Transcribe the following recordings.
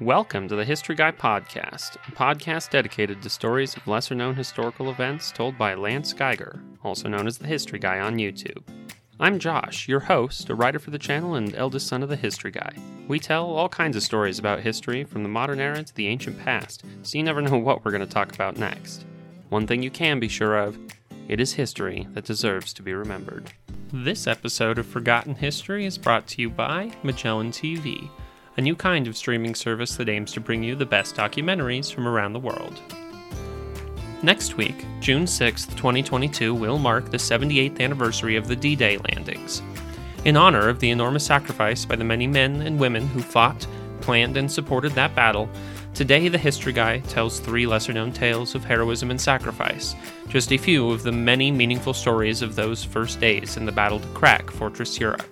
Welcome to the History Guy Podcast, a podcast dedicated to stories of lesser known historical events told by Lance Geiger, also known as the History Guy on YouTube. I'm Josh, your host, a writer for the channel and eldest son of the History Guy. We tell all kinds of stories about history, from the modern era to the ancient past, so you never know what we're going to talk about next. One thing you can be sure of it is history that deserves to be remembered. This episode of Forgotten History is brought to you by Magellan TV a new kind of streaming service that aims to bring you the best documentaries from around the world. Next week, June 6, 2022, will mark the 78th anniversary of the D Day landings. In honor of the enormous sacrifice by the many men and women who fought, planned, and supported that battle, today the History Guy tells three lesser known tales of heroism and sacrifice, just a few of the many meaningful stories of those first days in the battle to crack Fortress Europe.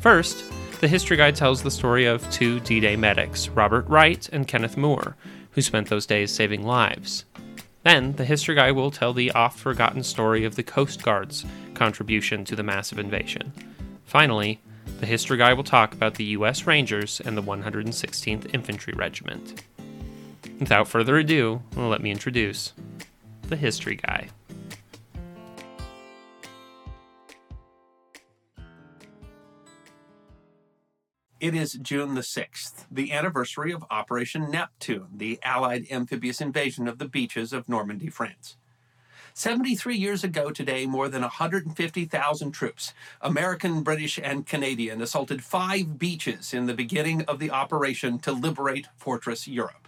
First, the History Guy tells the story of two D Day medics, Robert Wright and Kenneth Moore, who spent those days saving lives. Then, the History Guy will tell the oft forgotten story of the Coast Guard's contribution to the massive invasion. Finally, the History Guy will talk about the U.S. Rangers and the 116th Infantry Regiment. Without further ado, let me introduce the History Guy. It is June the 6th, the anniversary of Operation Neptune, the Allied amphibious invasion of the beaches of Normandy, France. 73 years ago today, more than 150,000 troops, American, British, and Canadian, assaulted five beaches in the beginning of the operation to liberate Fortress Europe.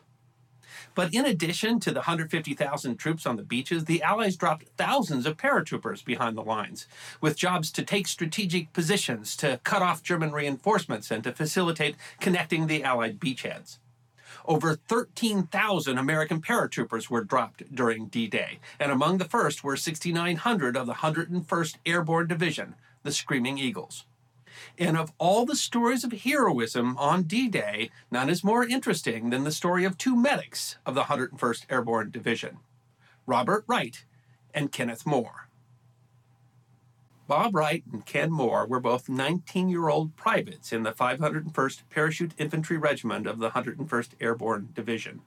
But in addition to the 150,000 troops on the beaches, the Allies dropped thousands of paratroopers behind the lines, with jobs to take strategic positions, to cut off German reinforcements, and to facilitate connecting the Allied beachheads. Over 13,000 American paratroopers were dropped during D Day, and among the first were 6,900 of the 101st Airborne Division, the Screaming Eagles. And of all the stories of heroism on D Day, none is more interesting than the story of two medics of the 101st Airborne Division Robert Wright and Kenneth Moore. Bob Wright and Ken Moore were both 19 year old privates in the 501st Parachute Infantry Regiment of the 101st Airborne Division.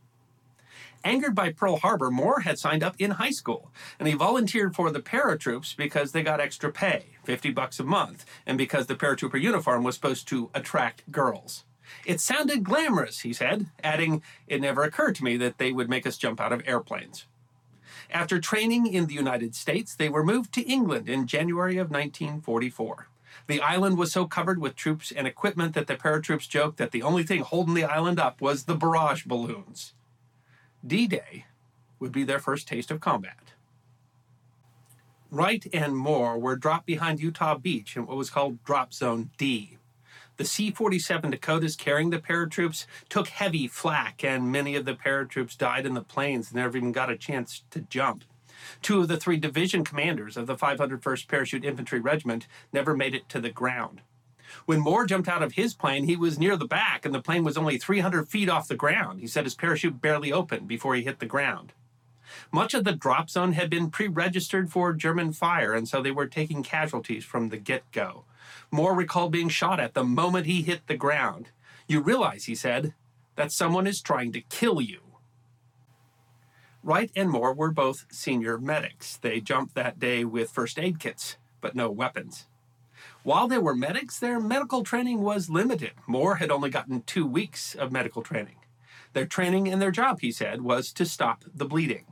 Angered by Pearl Harbor, Moore had signed up in high school, and he volunteered for the paratroops because they got extra pay, 50 bucks a month, and because the paratrooper uniform was supposed to attract girls. It sounded glamorous, he said, adding, It never occurred to me that they would make us jump out of airplanes. After training in the United States, they were moved to England in January of 1944. The island was so covered with troops and equipment that the paratroops joked that the only thing holding the island up was the barrage balloons. D Day would be their first taste of combat. Wright and Moore were dropped behind Utah Beach in what was called Drop Zone D. The C 47 Dakotas carrying the paratroops took heavy flak, and many of the paratroops died in the planes and never even got a chance to jump. Two of the three division commanders of the 501st Parachute Infantry Regiment never made it to the ground. When Moore jumped out of his plane, he was near the back and the plane was only 300 feet off the ground. He said his parachute barely opened before he hit the ground. Much of the drop zone had been pre registered for German fire, and so they were taking casualties from the get go. Moore recalled being shot at the moment he hit the ground. You realize, he said, that someone is trying to kill you. Wright and Moore were both senior medics. They jumped that day with first aid kits, but no weapons. While they were medics, their medical training was limited. Moore had only gotten two weeks of medical training. Their training and their job, he said, was to stop the bleeding.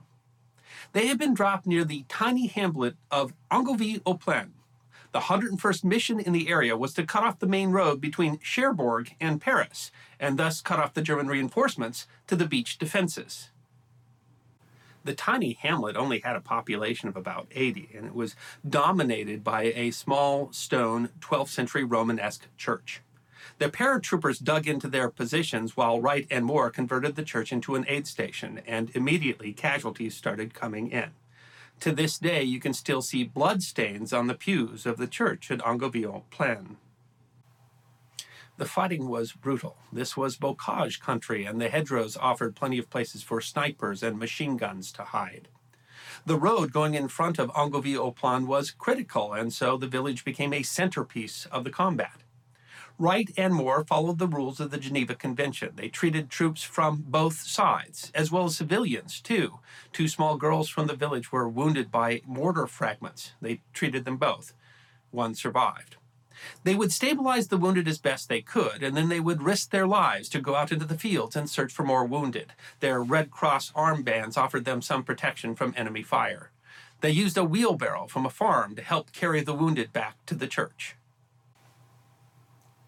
They had been dropped near the tiny hamlet of Angoville-au-Plain. The 101st mission in the area was to cut off the main road between Cherbourg and Paris, and thus cut off the German reinforcements to the beach defenses. The tiny hamlet only had a population of about 80, and it was dominated by a small stone 12th century Romanesque church. The paratroopers dug into their positions while Wright and Moore converted the church into an aid station, and immediately casualties started coming in. To this day, you can still see blood stains on the pews of the church at Angoville-au-Plain. The fighting was brutal. This was bocage country, and the hedgerows offered plenty of places for snipers and machine guns to hide. The road going in front of Angoville-au-Plain was critical, and so the village became a centerpiece of the combat. Wright and Moore followed the rules of the Geneva Convention. They treated troops from both sides, as well as civilians, too. Two small girls from the village were wounded by mortar fragments. They treated them both. One survived. They would stabilize the wounded as best they could, and then they would risk their lives to go out into the fields and search for more wounded. Their Red Cross armbands offered them some protection from enemy fire. They used a wheelbarrow from a farm to help carry the wounded back to the church.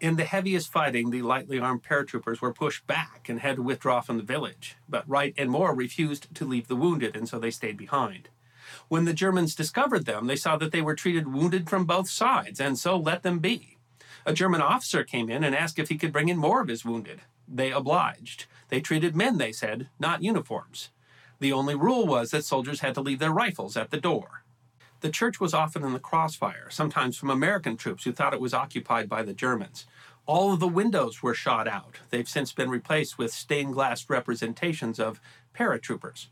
In the heaviest fighting, the lightly armed paratroopers were pushed back and had to withdraw from the village, but Wright and Moore refused to leave the wounded, and so they stayed behind. When the Germans discovered them, they saw that they were treated wounded from both sides, and so let them be. A German officer came in and asked if he could bring in more of his wounded. They obliged. They treated men, they said, not uniforms. The only rule was that soldiers had to leave their rifles at the door. The church was often in the crossfire, sometimes from American troops who thought it was occupied by the Germans. All of the windows were shot out. They've since been replaced with stained glass representations of paratroopers.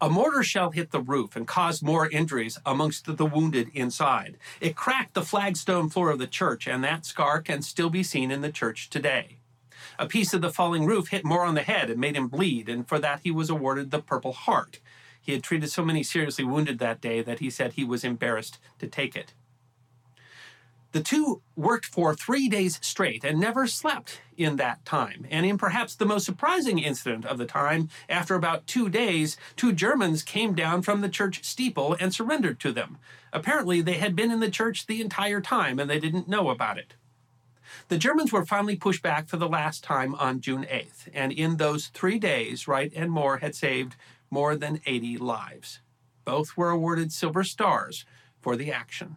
A mortar shell hit the roof and caused more injuries amongst the wounded inside. It cracked the flagstone floor of the church, and that scar can still be seen in the church today. A piece of the falling roof hit Moore on the head and made him bleed, and for that he was awarded the Purple Heart. He had treated so many seriously wounded that day that he said he was embarrassed to take it. The two worked for three days straight and never slept in that time. And in perhaps the most surprising incident of the time, after about two days, two Germans came down from the church steeple and surrendered to them. Apparently, they had been in the church the entire time and they didn't know about it. The Germans were finally pushed back for the last time on June 8th, and in those three days, Wright and Moore had saved more than 80 lives. Both were awarded Silver Stars for the action.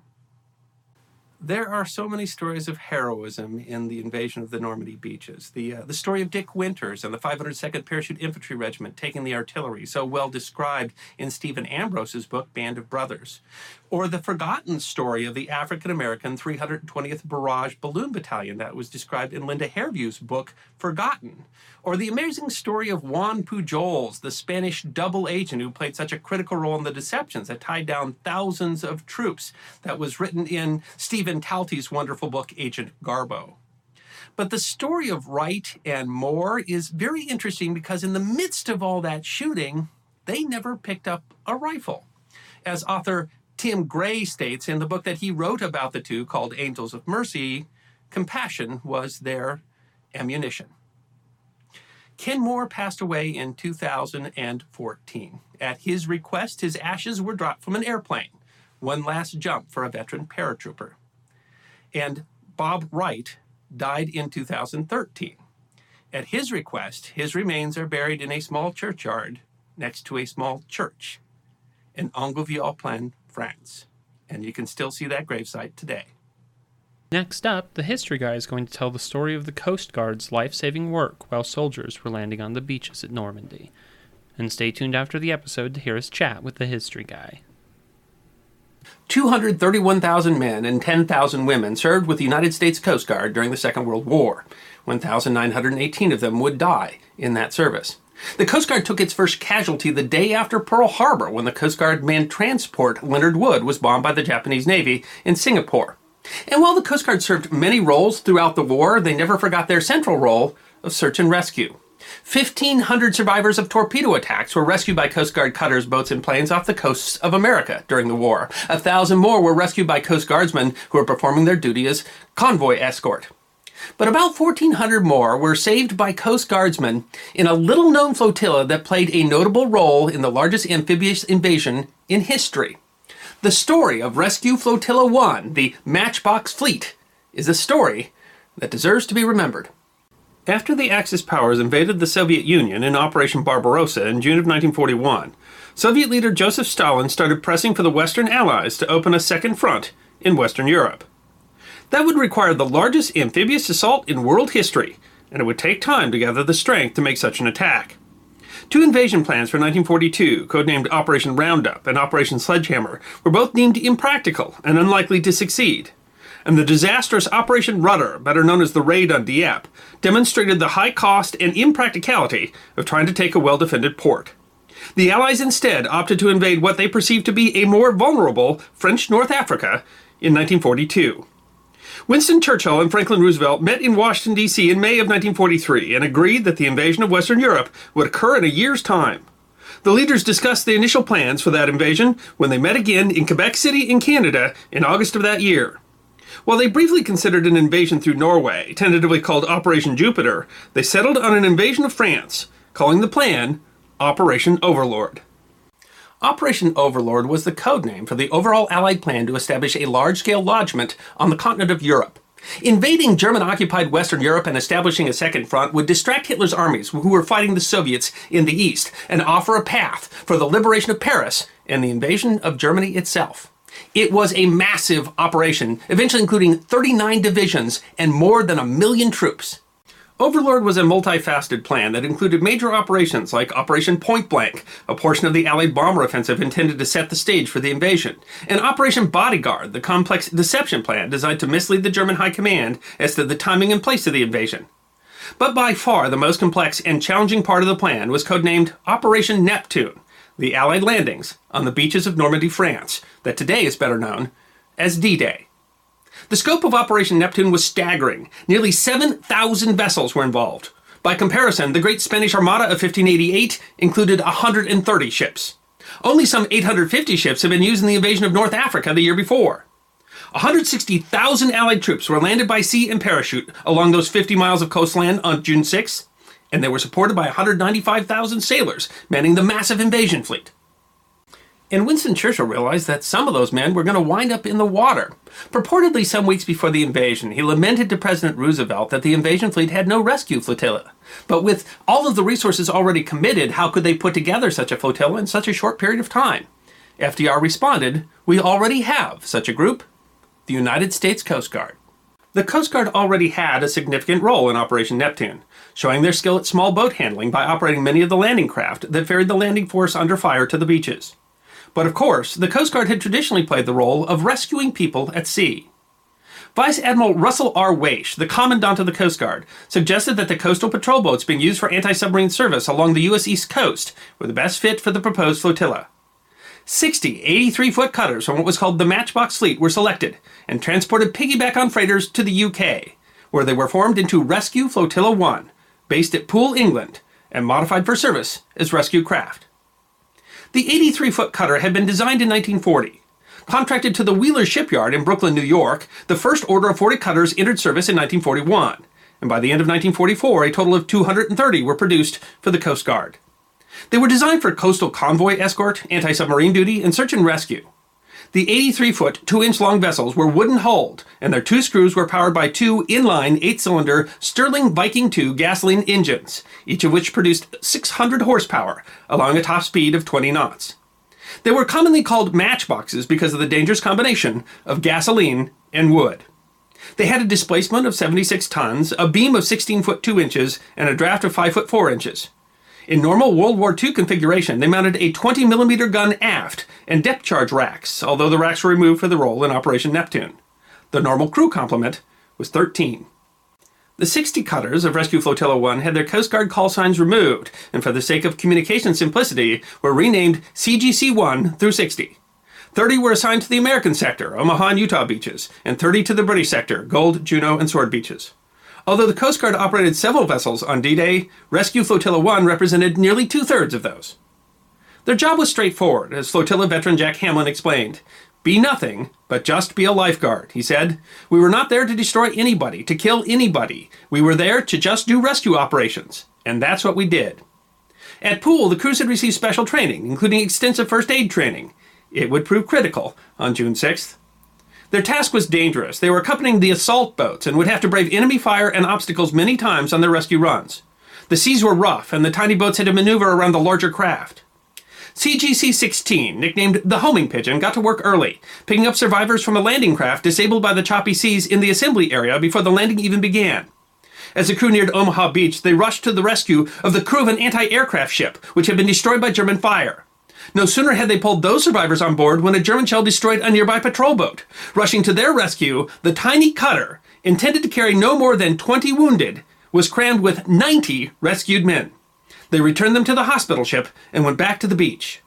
There are so many stories of heroism in the invasion of the Normandy beaches. The, uh, the story of Dick Winters and the 502nd Parachute Infantry Regiment taking the artillery, so well described in Stephen Ambrose's book, Band of Brothers. Or the forgotten story of the African American 320th Barrage Balloon Battalion that was described in Linda Hervieux's book, Forgotten. Or the amazing story of Juan Pujols, the Spanish double agent who played such a critical role in the deceptions that tied down thousands of troops, that was written in Stephan Talty's wonderful book, Agent Garbo. But the story of Wright and Moore is very interesting because in the midst of all that shooting, they never picked up a rifle. As author Tim Gray states in the book that he wrote about the two called Angels of Mercy, compassion was their ammunition. Ken Moore passed away in 2014. At his request, his ashes were dropped from an airplane, one last jump for a veteran paratrooper. And Bob Wright died in 2013. At his request, his remains are buried in a small churchyard next to a small church in Angoville-au-Plain, France. And you can still see that gravesite today. Next up, the history guy is going to tell the story of the Coast Guard's life saving work while soldiers were landing on the beaches at Normandy. And stay tuned after the episode to hear us chat with the history guy. 231,000 men and 10,000 women served with the United States Coast Guard during the Second World War. 1,918 of them would die in that service. The Coast Guard took its first casualty the day after Pearl Harbor when the Coast Guard manned transport Leonard Wood was bombed by the Japanese Navy in Singapore. And while the Coast Guard served many roles throughout the war, they never forgot their central role of search and rescue. 1,500 survivors of torpedo attacks were rescued by Coast Guard cutters, boats, and planes off the coasts of America during the war. A thousand more were rescued by Coast Guardsmen who were performing their duty as convoy escort. But about 1,400 more were saved by Coast Guardsmen in a little known flotilla that played a notable role in the largest amphibious invasion in history. The story of Rescue Flotilla 1, the Matchbox Fleet, is a story that deserves to be remembered. After the Axis powers invaded the Soviet Union in Operation Barbarossa in June of 1941, Soviet leader Joseph Stalin started pressing for the Western Allies to open a second front in Western Europe. That would require the largest amphibious assault in world history, and it would take time to gather the strength to make such an attack. Two invasion plans for 1942, codenamed Operation Roundup and Operation Sledgehammer, were both deemed impractical and unlikely to succeed. And the disastrous Operation Rutter, better known as the Raid on Dieppe, demonstrated the high cost and impracticality of trying to take a well defended port. The Allies instead opted to invade what they perceived to be a more vulnerable French North Africa in 1942. Winston Churchill and Franklin Roosevelt met in Washington, D.C. in May of 1943 and agreed that the invasion of Western Europe would occur in a year's time. The leaders discussed the initial plans for that invasion when they met again in Quebec City in Canada in August of that year. While they briefly considered an invasion through Norway, tentatively called Operation Jupiter, they settled on an invasion of France, calling the plan Operation Overlord. Operation Overlord was the code name for the overall Allied plan to establish a large scale lodgment on the continent of Europe. Invading German occupied Western Europe and establishing a second front would distract Hitler's armies, who were fighting the Soviets in the east, and offer a path for the liberation of Paris and the invasion of Germany itself. It was a massive operation, eventually including 39 divisions and more than a million troops. Overlord was a multifaceted plan that included major operations like Operation Point Blank, a portion of the Allied bomber offensive intended to set the stage for the invasion, and Operation Bodyguard, the complex deception plan designed to mislead the German High Command as to the timing and place of the invasion. But by far the most complex and challenging part of the plan was codenamed Operation Neptune, the Allied landings on the beaches of Normandy, France, that today is better known as D Day. The scope of Operation Neptune was staggering. Nearly 7,000 vessels were involved. By comparison, the Great Spanish Armada of 1588 included 130 ships. Only some 850 ships had been used in the invasion of North Africa the year before. 160,000 Allied troops were landed by sea and parachute along those 50 miles of coastline on June 6, and they were supported by 195,000 sailors manning the massive invasion fleet. And Winston Churchill realized that some of those men were going to wind up in the water. Purportedly, some weeks before the invasion, he lamented to President Roosevelt that the invasion fleet had no rescue flotilla. But with all of the resources already committed, how could they put together such a flotilla in such a short period of time? FDR responded, We already have such a group the United States Coast Guard. The Coast Guard already had a significant role in Operation Neptune, showing their skill at small boat handling by operating many of the landing craft that ferried the landing force under fire to the beaches. But of course, the Coast Guard had traditionally played the role of rescuing people at sea. Vice Admiral Russell R. Waesche, the Commandant of the Coast Guard, suggested that the coastal patrol boats being used for anti submarine service along the U.S. East Coast were the best fit for the proposed flotilla. 60 83 foot cutters from what was called the Matchbox Fleet were selected and transported piggyback on freighters to the UK, where they were formed into Rescue Flotilla 1, based at Poole, England, and modified for service as rescue craft. The 83 foot cutter had been designed in 1940. Contracted to the Wheeler Shipyard in Brooklyn, New York, the first order of 40 cutters entered service in 1941, and by the end of 1944, a total of 230 were produced for the Coast Guard. They were designed for coastal convoy escort, anti submarine duty, and search and rescue. The 83 foot, 2 inch long vessels were wooden hulled, and their two screws were powered by two inline 8 cylinder Sterling Viking II gasoline engines, each of which produced 600 horsepower, allowing a top speed of 20 knots. They were commonly called matchboxes because of the dangerous combination of gasoline and wood. They had a displacement of 76 tons, a beam of 16 foot 2 inches, and a draft of 5 foot 4 inches. In normal World War II configuration, they mounted a 20mm gun aft and depth charge racks, although the racks were removed for the role in Operation Neptune. The normal crew complement was 13. The 60 cutters of Rescue Flotilla 1 had their Coast Guard call signs removed, and for the sake of communication simplicity, were renamed CGC 1 through 60. 30 were assigned to the American sector, Omaha and Utah beaches, and 30 to the British sector, Gold, Juno, and Sword beaches. Although the Coast Guard operated several vessels on D Day, Rescue Flotilla 1 represented nearly two thirds of those. Their job was straightforward, as flotilla veteran Jack Hamlin explained. Be nothing, but just be a lifeguard, he said. We were not there to destroy anybody, to kill anybody. We were there to just do rescue operations. And that's what we did. At Poole, the crews had received special training, including extensive first aid training. It would prove critical on June 6th. Their task was dangerous. They were accompanying the assault boats and would have to brave enemy fire and obstacles many times on their rescue runs. The seas were rough, and the tiny boats had to maneuver around the larger craft. CGC 16, nicknamed the homing pigeon, got to work early, picking up survivors from a landing craft disabled by the choppy seas in the assembly area before the landing even began. As the crew neared Omaha Beach, they rushed to the rescue of the crew of an anti aircraft ship, which had been destroyed by German fire. No sooner had they pulled those survivors on board when a German shell destroyed a nearby patrol boat. Rushing to their rescue, the tiny cutter, intended to carry no more than 20 wounded, was crammed with 90 rescued men. They returned them to the hospital ship and went back to the beach.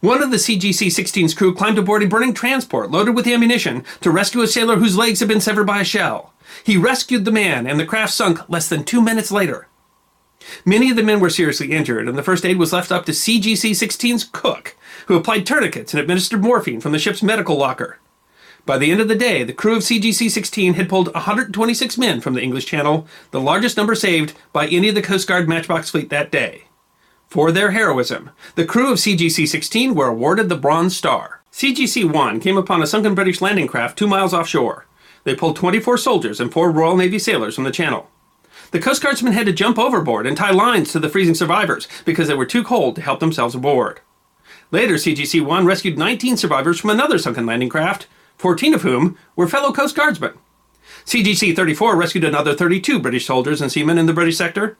One of the CGC 16's crew climbed aboard a burning transport loaded with ammunition to rescue a sailor whose legs had been severed by a shell. He rescued the man, and the craft sunk less than two minutes later. Many of the men were seriously injured, and the first aid was left up to CGC 16's cook, who applied tourniquets and administered morphine from the ship's medical locker. By the end of the day, the crew of CGC 16 had pulled 126 men from the English Channel, the largest number saved by any of the Coast Guard Matchbox fleet that day. For their heroism, the crew of CGC 16 were awarded the Bronze Star. CGC 1 came upon a sunken British landing craft two miles offshore. They pulled 24 soldiers and four Royal Navy sailors from the channel. The Coast Guardsmen had to jump overboard and tie lines to the freezing survivors because they were too cold to help themselves aboard. Later, CGC 1 rescued 19 survivors from another sunken landing craft, 14 of whom were fellow Coast Guardsmen. CGC 34 rescued another 32 British soldiers and seamen in the British sector.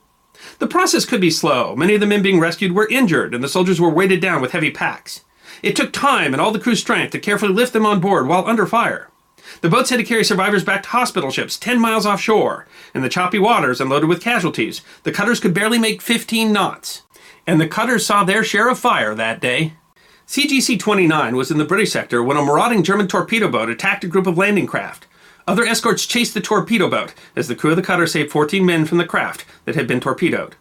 The process could be slow. Many of the men being rescued were injured, and the soldiers were weighted down with heavy packs. It took time and all the crew's strength to carefully lift them on board while under fire. The boats had to carry survivors back to hospital ships 10 miles offshore. In the choppy waters and loaded with casualties, the cutters could barely make 15 knots. And the cutters saw their share of fire that day. CGC 29 was in the British sector when a marauding German torpedo boat attacked a group of landing craft. Other escorts chased the torpedo boat as the crew of the cutter saved 14 men from the craft that had been torpedoed.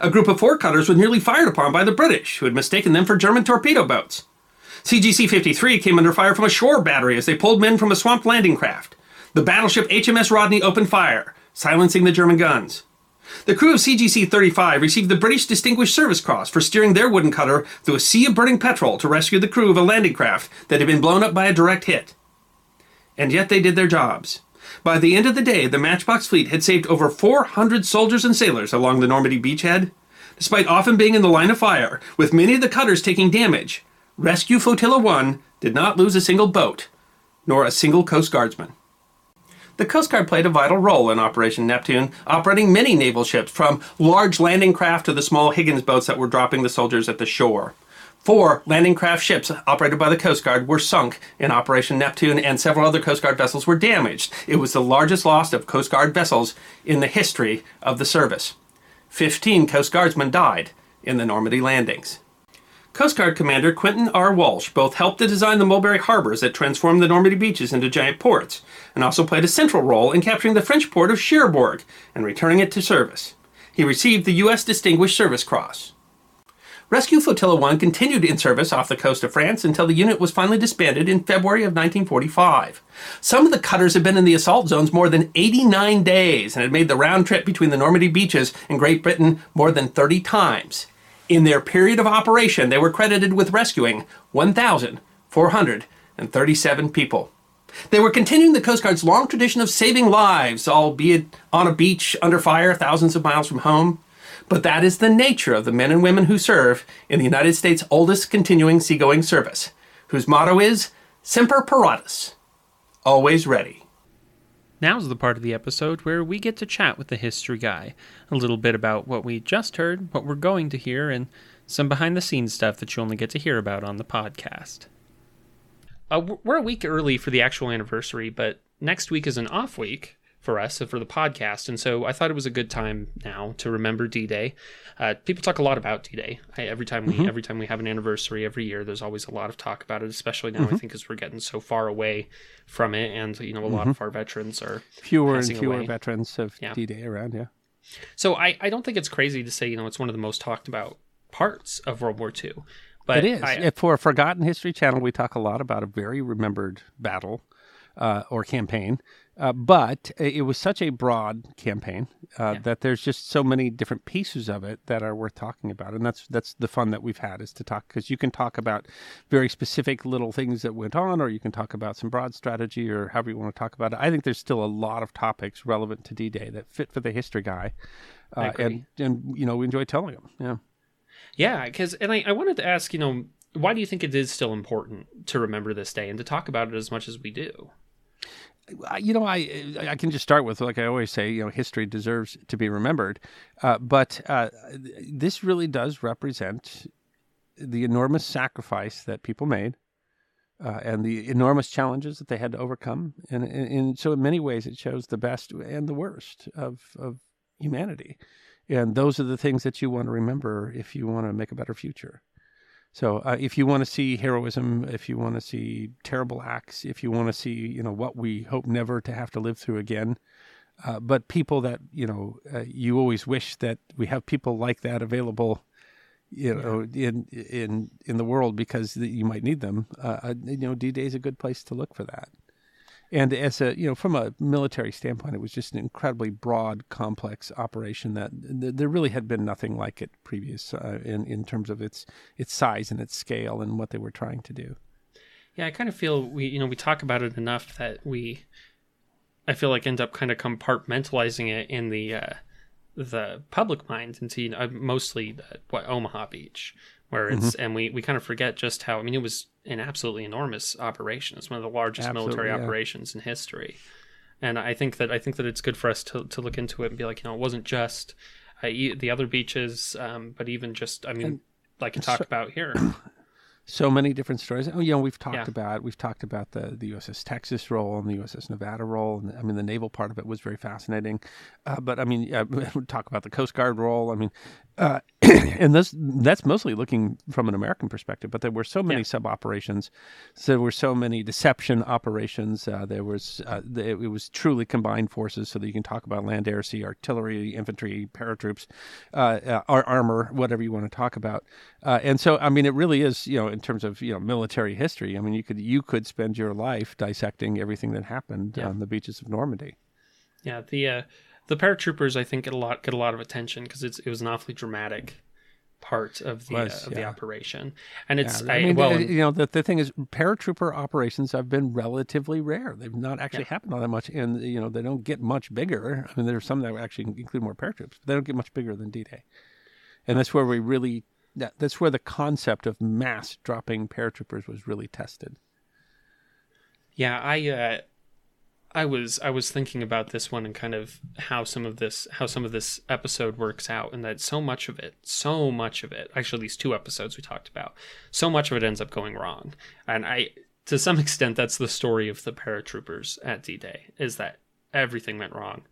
A group of four cutters was nearly fired upon by the British, who had mistaken them for German torpedo boats. CGC 53 came under fire from a shore battery as they pulled men from a swamped landing craft. The battleship HMS Rodney opened fire, silencing the German guns. The crew of CGC 35 received the British Distinguished Service Cross for steering their wooden cutter through a sea of burning petrol to rescue the crew of a landing craft that had been blown up by a direct hit. And yet they did their jobs. By the end of the day, the Matchbox fleet had saved over 400 soldiers and sailors along the Normandy beachhead. Despite often being in the line of fire, with many of the cutters taking damage, Rescue Flotilla 1 did not lose a single boat, nor a single Coast Guardsman. The Coast Guard played a vital role in Operation Neptune, operating many naval ships, from large landing craft to the small Higgins boats that were dropping the soldiers at the shore. Four landing craft ships operated by the Coast Guard were sunk in Operation Neptune, and several other Coast Guard vessels were damaged. It was the largest loss of Coast Guard vessels in the history of the service. Fifteen Coast Guardsmen died in the Normandy landings. Coast Guard Commander Quentin R. Walsh both helped to design the Mulberry harbors that transformed the Normandy beaches into giant ports, and also played a central role in capturing the French port of Cherbourg and returning it to service. He received the U.S. Distinguished Service Cross. Rescue Flotilla 1 continued in service off the coast of France until the unit was finally disbanded in February of 1945. Some of the cutters had been in the assault zones more than 89 days and had made the round trip between the Normandy beaches and Great Britain more than 30 times. In their period of operation, they were credited with rescuing 1,437 people. They were continuing the Coast Guard's long tradition of saving lives, albeit on a beach under fire thousands of miles from home. But that is the nature of the men and women who serve in the United States' oldest continuing seagoing service, whose motto is Semper Paratus, always ready. Now's the part of the episode where we get to chat with the history guy. A little bit about what we just heard, what we're going to hear, and some behind the scenes stuff that you only get to hear about on the podcast. Uh, we're a week early for the actual anniversary, but next week is an off week for us for the podcast, and so I thought it was a good time now to remember D-Day. Uh, people talk a lot about D-Day every time we mm-hmm. every time we have an anniversary every year. There's always a lot of talk about it, especially now. Mm-hmm. I think as we're getting so far away from it, and you know a lot mm-hmm. of our veterans are fewer and fewer away. veterans of yeah. D-Day around. Yeah. So I I don't think it's crazy to say you know it's one of the most talked about parts of World War II. But it is. I, for a Forgotten History channel, we talk a lot about a very remembered battle uh, or campaign uh, but it was such a broad campaign uh, yeah. that there's just so many different pieces of it that are worth talking about, and that's that's the fun that we've had is to talk because you can talk about very specific little things that went on, or you can talk about some broad strategy, or however you want to talk about it. I think there's still a lot of topics relevant to D-Day that fit for the history guy, uh, and and you know we enjoy telling them. Yeah, yeah, because and I, I wanted to ask you know why do you think it is still important to remember this day and to talk about it as much as we do? You know, I I can just start with like I always say, you know, history deserves to be remembered, uh, but uh, this really does represent the enormous sacrifice that people made, uh, and the enormous challenges that they had to overcome, and, and, and, so in many ways it shows the best and the worst of of humanity, and those are the things that you want to remember if you want to make a better future. So uh, if you want to see heroism, if you want to see terrible acts, if you want to see you know what we hope never to have to live through again, uh, but people that you know uh, you always wish that we have people like that available you know yeah. in in in the world because you might need them uh, uh you know d-day is a good place to look for that and as a you know from a military standpoint it was just an incredibly broad complex operation that there really had been nothing like it previous uh, in in terms of its its size and its scale and what they were trying to do. Yeah i kind of feel we you know we talk about it enough that we i feel like end up kind of compartmentalizing it in the uh the public mind into you know, mostly the, what Omaha Beach, where it's mm-hmm. and we we kind of forget just how I mean it was an absolutely enormous operation. It's one of the largest absolutely, military yeah. operations in history, and I think that I think that it's good for us to to look into it and be like you know it wasn't just uh, the other beaches, um, but even just I mean and like you talked so, about here. so many different stories. Oh, you know, we've talked yeah. about we've talked about the the USS Texas role and the USS Nevada role, and I mean the naval part of it was very fascinating. Uh, but I mean, uh, we talk about the Coast Guard role. I mean, uh, and this that's mostly looking from an American perspective. But there were so many yeah. sub operations, so there were so many deception operations. Uh, there was uh, it was truly combined forces, so that you can talk about land, air, sea, artillery, infantry, paratroops, uh, armor, whatever you want to talk about. and so, I mean, it really is you know in terms of you know military history. I mean, you could you could spend your life dissecting everything that happened yeah. on the beaches of Normandy. Yeah, the uh, the paratroopers I think get a lot get a lot of attention because it's it was an awfully dramatic part of the was, uh, of yeah. the operation, and it's yeah. I, I, mean well, you know the the thing is paratrooper operations have been relatively rare. They've not actually yeah. happened all that much, and you know they don't get much bigger. I mean, there's some that actually include more paratroops, but they don't get much bigger than D-Day, and that's where we really that, that's where the concept of mass dropping paratroopers was really tested. Yeah, I uh, I was I was thinking about this one and kind of how some of this how some of this episode works out, and that so much of it, so much of it, actually these two episodes we talked about, so much of it ends up going wrong, and I to some extent that's the story of the paratroopers at D-Day is that everything went wrong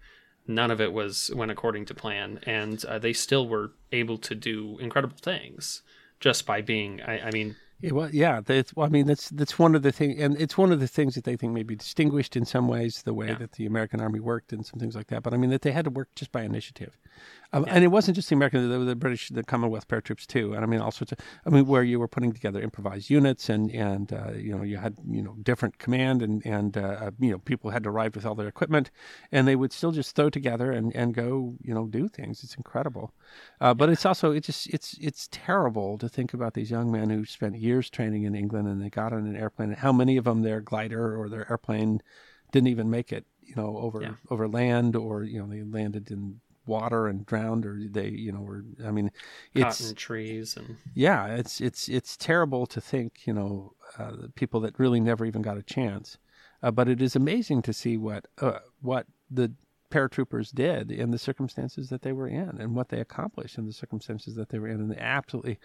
none of it was went according to plan, and uh, they still were able to do incredible things just by being. I, I mean, yeah, well, yeah. That's, well, I mean, that's that's one of the things, and it's one of the things that they think may be distinguished in some ways, the way yeah. that the American Army worked and some things like that. But I mean, that they had to work just by initiative. Um, yeah. And it wasn't just the American, the, the, British, the Commonwealth paratroops too. And I mean, all sorts of, I mean, where you were putting together improvised units and, and, uh, you know, you had, you know, different command and, and, uh, uh, you know, people had to arrive with all their equipment and they would still just throw together and, and go, you know, do things. It's incredible. Uh, but it's also, it just, it's, it's terrible to think about these young men who spent years training in England and they got on an airplane and how many of them their glider or their airplane didn't even make it you know over yeah. over land or you know they landed in water and drowned or they you know were i mean it's cotton trees and yeah it's it's it's terrible to think you know uh, people that really never even got a chance. Uh, but it is amazing to see what uh, what the paratroopers did in the circumstances that they were in and what they accomplished in the circumstances that they were in and the absolutely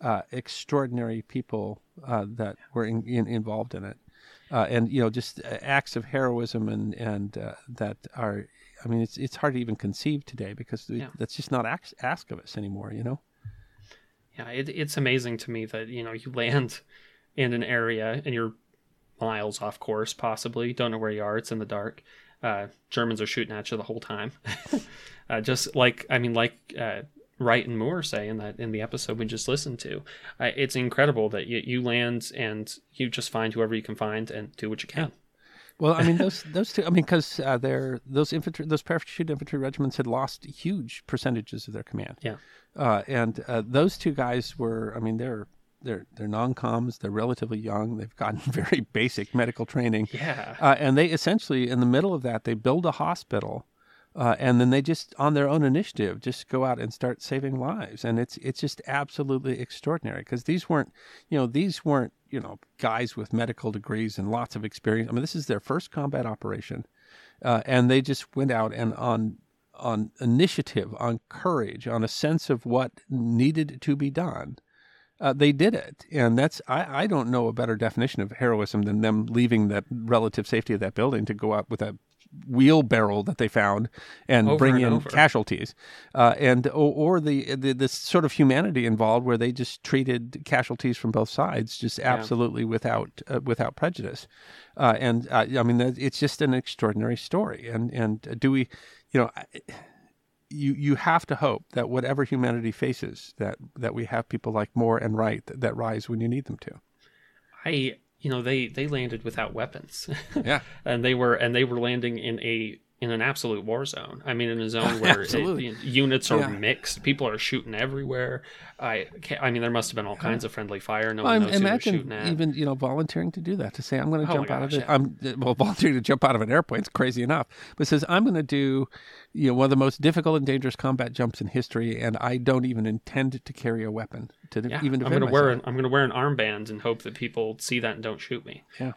uh, extraordinary people uh, that were in, in, involved in it. Uh, and you know just acts of heroism and and that are I mean, it's it's hard to even conceive today because yeah. that's just not ask, ask of us anymore. You know. Yeah, it, it's amazing to me that you know you land in an area and you're miles off course, possibly don't know where you are. It's in the dark. Uh, Germans are shooting at you the whole time. uh, just like I mean, like uh, Wright and Moore say in that in the episode we just listened to, uh, it's incredible that you, you land and you just find whoever you can find and do what you can. Well, I mean those those two. I mean because uh, they're those infantry those parachute infantry regiments had lost huge percentages of their command. Yeah, uh, and uh, those two guys were. I mean they're they're they're non-coms. They're relatively young. They've gotten very basic medical training. Yeah, uh, and they essentially in the middle of that they build a hospital uh, and then they just, on their own initiative, just go out and start saving lives, and it's it's just absolutely extraordinary because these weren't, you know, these weren't, you know, guys with medical degrees and lots of experience. I mean, this is their first combat operation, uh, and they just went out and on on initiative, on courage, on a sense of what needed to be done. Uh, they did it, and that's I, I don't know a better definition of heroism than them leaving that relative safety of that building to go out with a wheelbarrow that they found and Over bring and in over. casualties, uh, and or, or the, the this sort of humanity involved where they just treated casualties from both sides just absolutely without uh, without prejudice, uh, and uh, I mean it's just an extraordinary story. And and do we, you know. You, you have to hope that whatever humanity faces, that, that we have people like Moore and Wright that, that rise when you need them to. I you know they they landed without weapons. Yeah. and they were and they were landing in a in an absolute war zone. I mean, in a zone where it, units are Yeah. mixed, people are shooting everywhere. I I mean, there must have been all kinds of friendly fire. No Well, one knows who imagine shooting at. even you know volunteering to do that to say I'm going to Oh jump out of it. yeah. I'm well volunteering to jump out of an airplane. It's crazy enough, but says I'm going to do you know one of the most difficult and dangerous combat jumps in history, and I don't even intend to carry a weapon to yeah, even I'm gonna wear an. I'm gonna wear an armband and hope that people see that and don't shoot me. Yeah.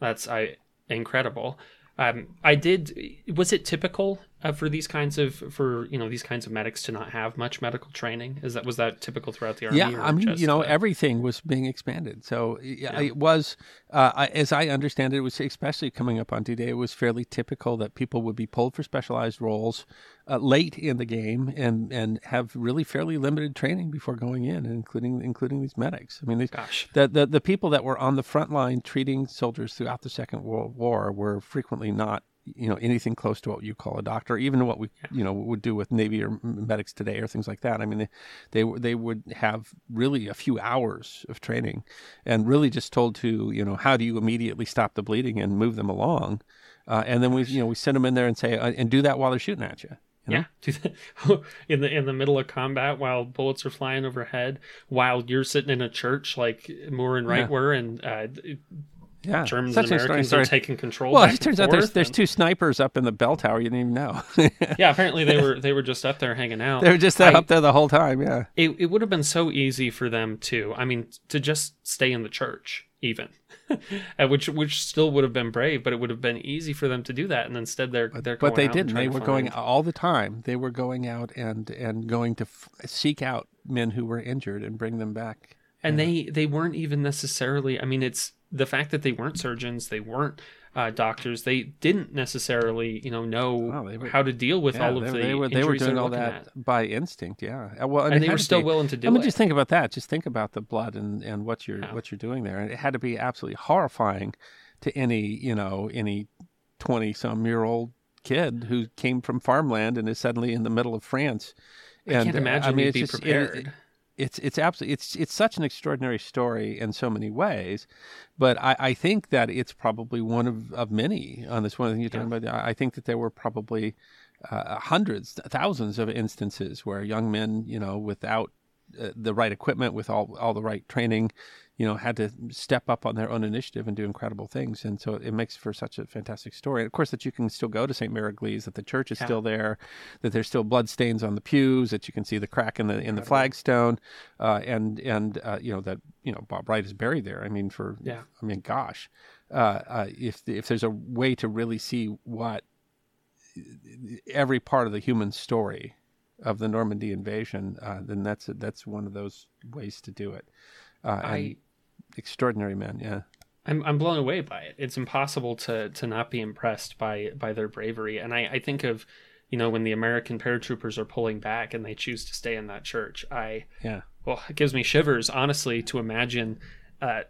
That's I incredible. Um, I did. Was it typical uh, for these kinds of for you know these kinds of medics to not have much medical training? Is that was that typical throughout the army? Yeah, or I mean, just, you know, uh, everything was being expanded. So yeah. it was, uh, I- as I understand it, it was especially coming up on D-Day. It was fairly typical that people would be pulled for specialized roles uh, late in the game and and have really fairly limited training before going in, including including these medics. I mean, these, Gosh. the, the the people that were on the front line treating soldiers throughout the Second World War were frequently not you know anything close to what you call a doctor, even what we you know would do with Navy or medics today or things like that. I mean, they they, they would have really a few hours of training, and really just told to you know how do you immediately stop the bleeding and move them along, uh, and then we you know we send them in there and say uh, and do that while they're shooting at you. you know? Yeah, in the in the middle of combat while bullets are flying overhead, while you're sitting in a church like Moore and Wright Yeah. were, and uh, yeah. Germans Such and Americans are taking control. Well, it turns out there's there's two snipers up in the bell tower. You didn't even know. Yeah, apparently they were they were just up there hanging out. they were just I- up there the whole time. Yeah. it, it would have been so easy for them to i mean to just stay in the church even Uh, which which still would have been brave but it would have been easy for them to do that and instead they're they're but they didn't. They were going find- all the time. They were going out and and going to f- seek out men who were injured and bring them back. and they they weren't even necessarily i mean it's the fact that they weren't surgeons they weren't uh, doctors they didn't necessarily you know know they were- how to deal with Yeah, all of they, the they were they were doing all that at. by instinct. Yeah. Uh, Well, and it they were still be- willing to do I mean, it just think about that. Just think about the blood and, and what you're Yeah. what you're doing there, and it had to be absolutely horrifying to any you know any twenty some year old kid who came from farmland and is suddenly in the middle of France. And i can't uh, imagine I mean, you'd be just- prepared it- it's it's absolutely it's it's such an extraordinary story in so many ways, but I, I think that it's probably one of, of many on this one thing you're talking about. I I think that there were probably uh, hundreds, thousands of instances where young men, you know, without uh, the right equipment, with all all the right training, you know, had to step up on their own initiative and do incredible things. And so it makes for such a fantastic story. And of course, that you can still go to Sainte-Mère-Église, that the church is Yeah. still there, that there's still blood stains on the pews, that you can see the crack in the in the flagstone, uh, and and uh, you know that you know Bob Wright is buried there. I mean, for Yeah. I mean, gosh, uh, uh, if if there's a way to really see what every part of the human story of the Normandy invasion, uh, then that's that's one of those ways to do it. Uh, I- extraordinary men, yeah. I'm I'm blown away by it. It's impossible to to not be impressed by by their bravery. And I, I think of, you know, when the American paratroopers are pulling back and they choose to stay in that church. I Yeah. well, it gives me shivers, honestly, to imagine uh,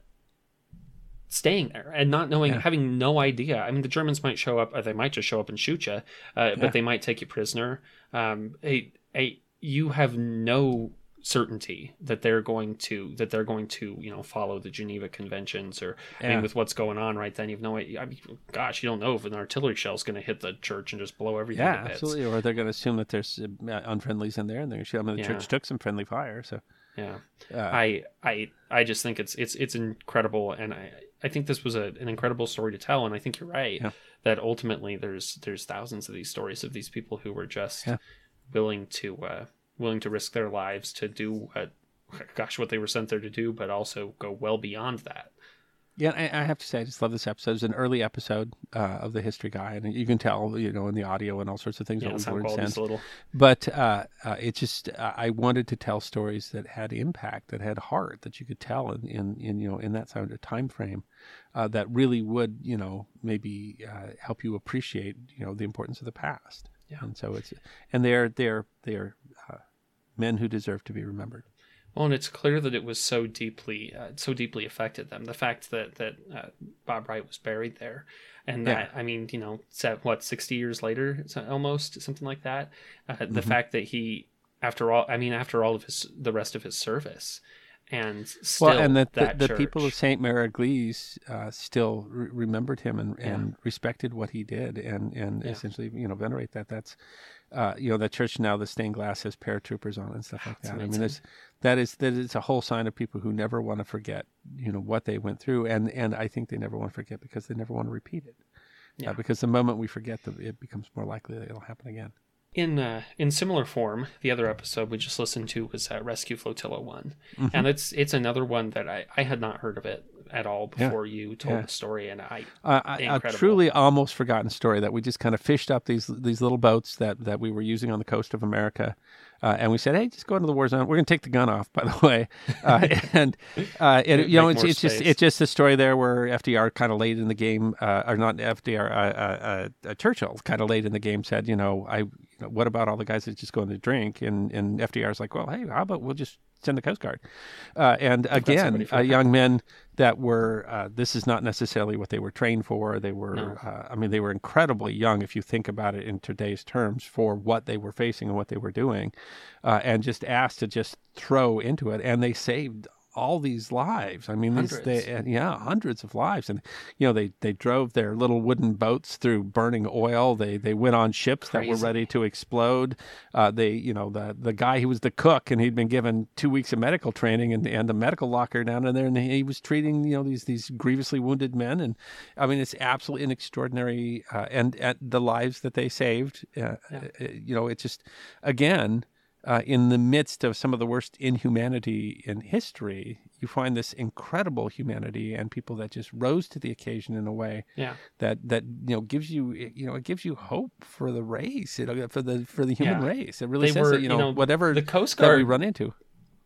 staying there and not knowing, Yeah. having no idea. I mean, the Germans might show up, or they might just show up and shoot you, uh, Yeah. but they might take you prisoner. Um, a, a, you have no certainty that they're going to that they're going to you know follow the Geneva Conventions or I mean with what's going on right then you've no I mean gosh you don't know if an artillery shell is going to hit the church and just blow everything Yeah, to bits. absolutely. Or they're going to assume that there's uh, unfriendlies in there, and they're going to shoot. I mean, the Yeah. church took some friendly fire, so yeah uh, I I I just think it's it's it's incredible, and I I think this was a, an incredible story to tell, and I think you're right Yeah. that ultimately there's there's thousands of these stories of these people who were just Yeah. willing to uh, willing to risk their lives to do what gosh what they were sent there to do, but also go well beyond that. Yeah, I, I have to say, I just love this episode. It's an early episode uh, of the History Guy, and you can tell, you know, in the audio and all sorts of things. Yeah, sound quality's a little. But uh, uh, it just, uh, I wanted to tell stories that had impact, that had heart, that you could tell in, in, in you know, in that kind of time frame, uh, that really would, you know, maybe uh, help you appreciate, you know, the importance of the past. Yeah. And so it's, and they're they're they're uh, men who deserve to be remembered. Well, and it's clear that it was so deeply, uh, so deeply affected them. The fact that that uh, Bob Wright was buried there, and that I mean, you know, set, what sixty years later, almost something like that. Uh, The Mm-hmm. fact that he, after all, I mean, after all of his, the rest of his service, and still well, and that the, that the church, people of Sainte-Mère-Église uh, still re- remembered him and, and respected what he did, and and Yeah. essentially you know venerate that. That's uh, you know that church now the stained glass has paratroopers on it and stuff like that. I mean, that is that is a whole sign of people who never want to forget you know what they went through, and and I think they never want to forget because they never want to repeat it. Yeah. Uh, because the moment we forget them, it becomes more likely that it'll happen again. In uh, in similar form, the other episode we just listened to was uh, Rescue Flotilla One, and it's it's another one that I, I had not heard of it at all Yeah. before you told Yeah. the story, and I Uh, a- a truly almost forgotten story that we just kind of fished up these these little boats that, that we were using on the coast of America, uh, and we said, "Hey, just go into the war zone. We're going to take the gun off, by the way." Uh, and uh, it, you know, it's, it's just it's just a story there where FDR kind of late in the game, uh, or not FDR, uh, uh, uh, Churchill kind of late in the game said, "You know, I, you know, what about all the guys that just go in to drink?" And and FDR's like, "Well, hey, how about we'll just." Send the Coast Guard, uh, and again, uh, young men that were. Uh, this is not necessarily what they were trained for. They were No. uh, I mean, they were incredibly young if you think about it in today's terms for what they were facing and what they were doing, uh, and just asked to just throw into it, and they saved all these lives. I mean, these, they, yeah, hundreds of lives, and you know, they they drove their little wooden boats through burning oil. They they went on ships that were ready to explode. Uh, they, you know, the the guy who was the cook and he'd been given two weeks of medical training and and the medical locker down in there, and he was treating you know these these grievously wounded men, and I mean, it's absolutely an extraordinary uh, and at the lives that they saved. Uh, uh, you know, it's just again. Uh, in the midst of some of the worst inhumanity in history, you find this incredible humanity and people that just rose to the occasion in a way yeah. that that you know gives you you know it gives you hope for the race. You know for the for the human Yeah. race. It really They says were, that you know, you know, whatever the Coast that we Guard run into.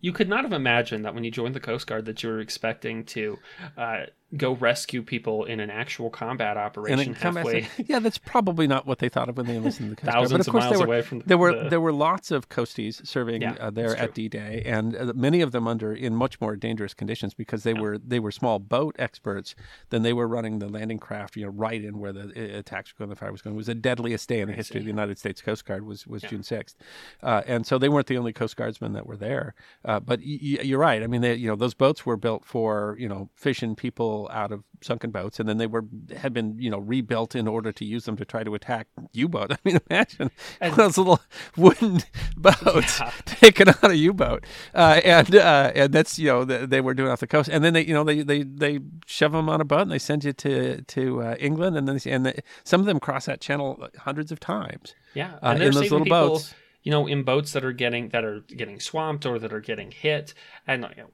You could not have imagined that when you joined the Coast Guard that you were expecting to uh, go rescue people in an actual combat operation it come back halfway to- yeah that's probably not what they thought of when they enlisted in the Coast Guard. thousands but of, of course miles there were away from the, there were the- there were lots of coasties serving Yeah, uh, there at D-Day, and uh, many of them under in much more dangerous conditions because they were they were small boat experts. Then they were running the landing craft, you know, right in where the uh, attacks were going, the fire was going. It was the deadliest day in the history of the United States Coast Guard was was June sixth, uh, and so they weren't the only Coast Guardsmen that were there. Uh, but y- y- you're right. I mean, they, you know, those boats were built for you know fishing people out of sunken boats, and then they were had been you know rebuilt in order to use them to try to attack U-boat. I mean, imagine of those little wooden boats Yeah. taken out a U-boat, uh, and uh, and that's you know they, they were doing off the coast, and then they you know they they they shove them on a boat and they send you to to uh, England, and then and they, some of them cross that channel hundreds of times yeah uh, and in those little people, boats. you know in boats that are getting that are getting swamped or that are getting hit and you know,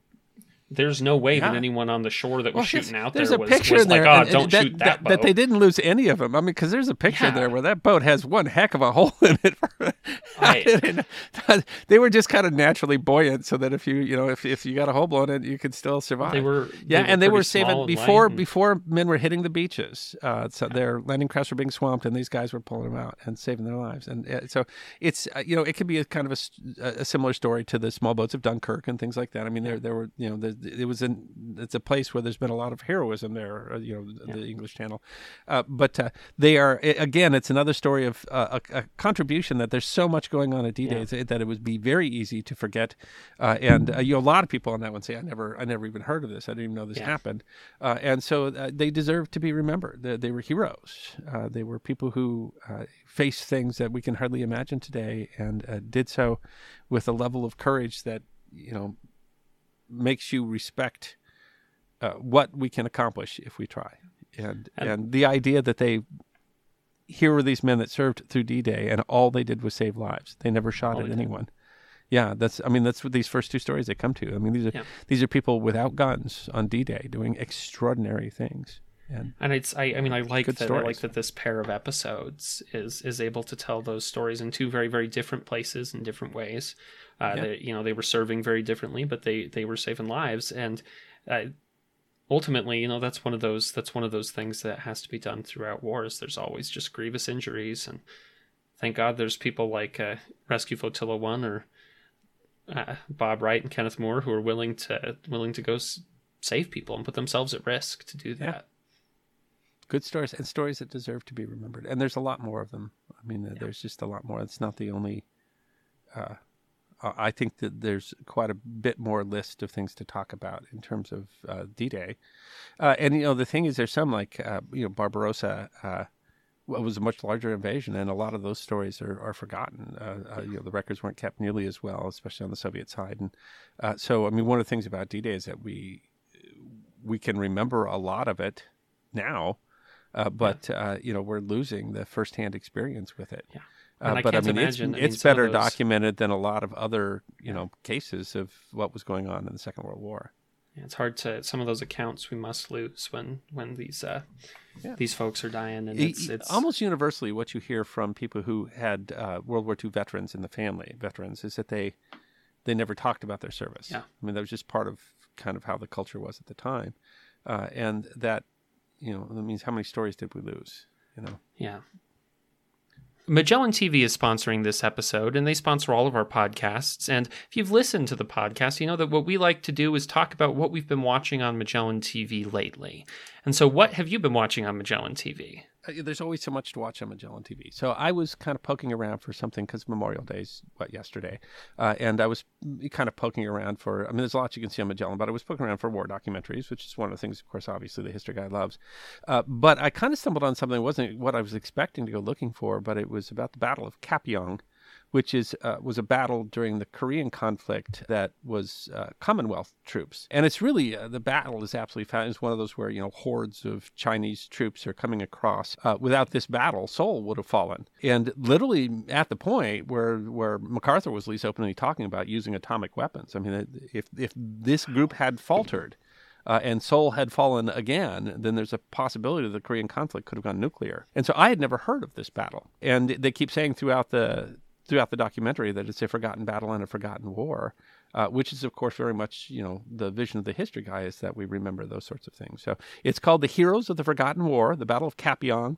there's no way that anyone on the shore that was Well, shooting out there a was, was like, there oh, and- don't that, shoot that, boat. that they didn't lose any of them. I mean, because there's a picture Yeah. there where that boat has one heck of a hole in it. I- they were just kind of naturally buoyant, so that if you you know if, if you got a hole blown in, it, you could still survive. They were yeah, and they were saving before and- before men were hitting the beaches. Uh, so their landing crafts were being swamped, and these guys were pulling them out and saving their lives. And uh, so it's uh, you know it could be a kind of a similar story to the small boats of Dunkirk and things like that. I mean, there there were you know there, it was an it's a place where there's been a lot of heroism there. Uh, you know, the, the English Channel, uh, but uh, they are again it's another story of uh, a, a contribution that there's so much going on at D-Day that- that it would be very easy to forget. Uh, and uh, you know, a lot of people on that one say, "I never, I never even heard of this. I didn't even know this Yeah. happened." Uh, and so uh, they deserve to be remembered. They, they were heroes. Uh, they were people who uh, faced things that we can hardly imagine today, and uh, did so with a level of courage that you know makes you respect uh, what we can accomplish if we try. And, And- and the idea that they here were these men that served through D-Day, and all they did was save lives. They never shot at they did. anyone. Yeah, that's. I mean, that's what these first two stories they come to. I mean, these are Yeah. these are people without guns on D-Day doing extraordinary things. And And it's I, I mean I like that I like that this pair of episodes is is able to tell those stories in two very very different places in different ways. Uh, Yeah. they, you know they were serving very differently, but they they were saving lives and. Uh, ultimately you know that's one of those that's one of those things that has to be done throughout wars there's always just grievous injuries and thank god there's people like uh, rescue flotilla 1 or uh, bob wright and kenneth moore who are willing to willing to go s- save people and put themselves at risk to do that good stories and stories that deserve to be remembered. And there's a lot more of them. I mean, uh there's just a lot more. It's not the only. Uh, I think that there's quite a bit more list of things to talk about in terms of uh, D-Day, uh, and you know the thing is, there's some like uh, you know Barbarossa. Uh, well, was a much larger invasion, and a lot of those stories are, are forgotten. Uh, uh, you know, the records weren't kept nearly as well, especially on the Soviet side. And uh, so, I mean, one of the things about D-Day is that we we can remember a lot of it now, uh, but uh, you know, we're losing the firsthand experience with it. Yeah. Uh, I but can't I mean, imagine- it's, I mean, it's better those- documented than a lot of other you know cases of what was going on in the Second World War. Yeah, it's hard to some of those accounts we must lose when when these uh, Yeah. these folks are dying, and it's it's almost universally what you hear from people who had uh, World War II veterans in the family, veterans, is that they they never talked about their service. Yeah. I mean that was just part of kind of how the culture was at the time, uh, and that you know that means how many stories did we lose? You know, yeah. Magellan TV is sponsoring this episode, and they sponsor all of our podcasts. And if you've listened to the podcast, you know that what we like to do is talk about what we've been watching on Magellan TV lately. And so, what have you been watching on Magellan TV? Uh, there's always so much to watch on Magellan TV. So I was kind of poking around for something because Memorial Day's what yesterday, uh, and I was kind of poking around for. I mean, there's a lot you can see on Magellan, but I was poking around for war documentaries, which is one of the things, of course, obviously the history guy loves. Uh, but I kind of stumbled on something that wasn't what I was expecting to go looking for, but it was about the Battle of Kapyong. Which is uh, was a battle during the Korean conflict that was uh, Commonwealth troops, and it's really uh, the battle is absolutely fast. It's one of those where you know hordes of Chinese troops are coming across. Uh, without this battle, Seoul would have fallen, and literally at the point where where MacArthur was least openly talking about using atomic weapons. I mean, if if this group had faltered, uh, and Seoul had fallen again, then there's a possibility the Korean conflict could have gone nuclear. And so I had never heard of this battle. And they keep saying throughout the throughout the documentary that it's a forgotten battle and a forgotten war, uh, which is of course very much you know the vision of the history guy is that we remember those sorts of things. So it's called the Heroes of the Forgotten War, the Battle of Kapyong.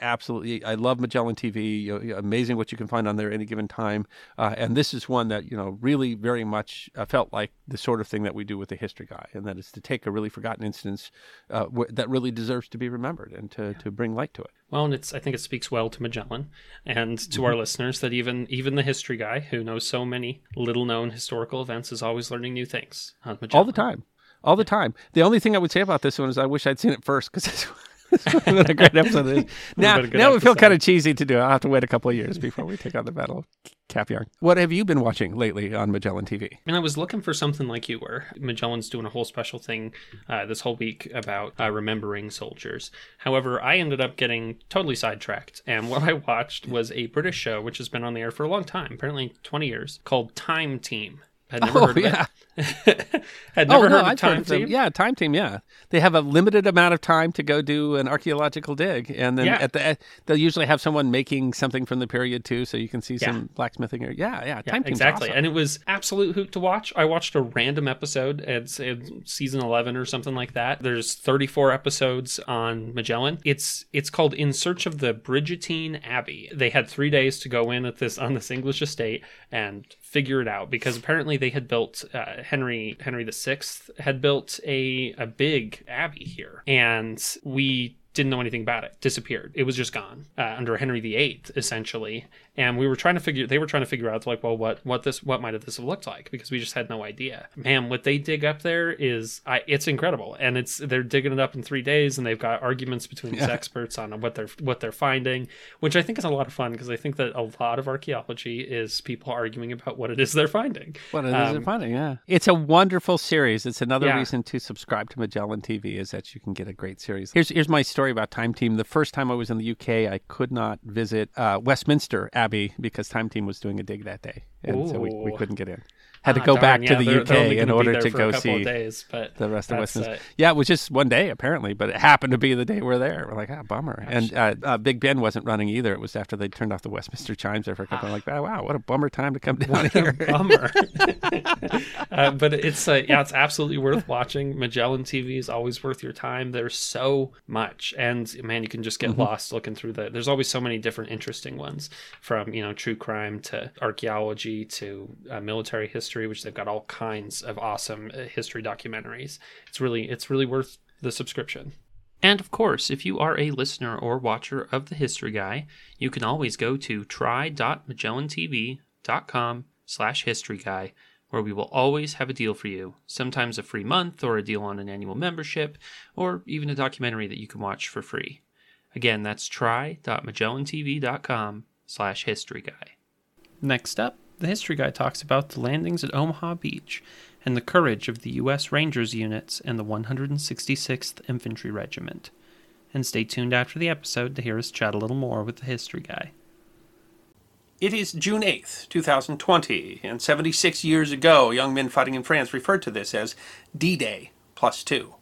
Absolutely, I love Magellan TV. You know, amazing what you can find on there at any given time. Uh, and this is one that you know really very much uh, felt like the sort of thing that we do with the history guy, and that is to take a really forgotten instance uh, wh- that really deserves to be remembered and to, to bring light to it. Well, and it's I think it speaks well to Magellan and to our listeners that even even the history guy who knows so many little known historical events is always learning new things on Magellan. all the time, all the time. The only thing I would say about this one is I wish I'd seen it first because a great episode it is. Now, been a good now it would feel kind of cheesy to do. I'll have to wait a couple of years before we take on the Battle of Kapyong. What have you been watching lately on Magellan TV? And I was looking for something like you were. Magellan's doing a whole special thing uh, this whole week about uh, remembering soldiers. However, I ended up getting totally sidetracked, and what I watched was a British show which has been on the air for a long time, apparently 20 years, called Time Team. Had never Oh, heard of yeah. it. Had never oh, heard no, of I've Time heard of them. Team. Yeah, Time Team. Yeah, they have a limited amount of time to go do an archaeological dig, and then Yeah. at the they'll usually have someone making something from the period too, so you can see Yeah. some blacksmithing. Or yeah, yeah, Time Team's exactly. awesome. And it was absolute hoot to watch. I watched a random episode. It's, it's season 11 or something like that. There's 34 episodes on Magellan. It's it's called In Search of the Bridgetine Abbey. They had 3 days to go in at this on this English estate and figure it out because apparently they had built uh, Henry Henry VI had built a a big abbey here. And we didn't know anything about it disappeared it was just gone uh, under henry viii essentially and we were trying to figure they were trying to figure out like well what what this what might have this have looked like because we just had no idea man what they dig up there is I, it's incredible and it's they're digging it up in three days and they've got arguments between these experts on what they're what they're finding which i think is a lot of fun because i think that a lot of archaeology is people arguing about what it is they're finding What it is Um, funny, yeah. It's a wonderful series. It's another Yeah. reason to subscribe to Magellan TV is that you can get a great series. Here's here's my story about Time Team. The first time I was in the UK, I could not visit uh, Westminster Abbey because Time Team was doing a dig that day. and so we, we couldn't get in. Had to Ah, go back yeah, to the UK in order to go see days, but the rest of Westminster. uh, yeah, it was just one day apparently, but it happened to be the day we're there. We're like, ah, bummer. And uh, uh, Big Ben wasn't running either. It was after they turned off the Westminster chimes there for a couple. I'm like, oh, wow, what a bummer time to come down What here. bummer. uh, but it's uh, yeah, it's absolutely worth watching. Magellan TV is always worth your time. There's so much, and man, you can just get lost looking through the. There's always so many different interesting ones, from you know true crime to archaeology to uh, military history, which they've got all kinds of awesome uh, history documentaries. It's really it's really worth the subscription. And of course, if you are a listener or watcher of The History Guy, you can always go to try.magellantv.com slash history guy, where we will always have a deal for you. Sometimes a free month, or a deal on an annual membership, or even a documentary that you can watch for free. Again, that's try.magellantv.com slash history guy. Next up, the History Guy talks about the landings at Omaha Beach and the courage of the U.S. Rangers units and the 166th Infantry Regiment. And stay tuned after the episode to hear us chat a little more with the History Guy. It is June 8th, 2020, and 76 years ago, young men fighting in France referred to this as D Day plus two.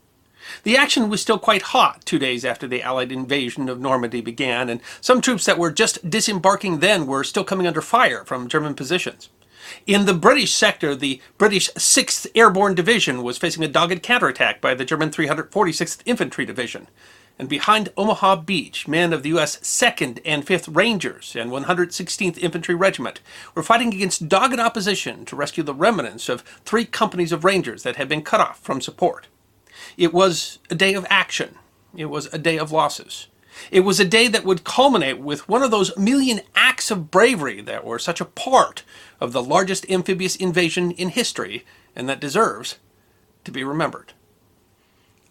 The action was still quite hot two days after the Allied invasion of Normandy began, and some troops that were just disembarking then were still coming under fire from German positions. In the British sector, the British 6th Airborne Division was facing a dogged counterattack by the German 346th Infantry Division. And behind Omaha Beach, men of the U.S. 2nd and 5th Rangers and 116th Infantry Regiment were fighting against dogged opposition to rescue the remnants of three companies of Rangers that had been cut off from support. It was a day of action. It was a day of losses. It was a day that would culminate with one of those million acts of bravery that were such a part of the largest amphibious invasion in history and that deserves to be remembered.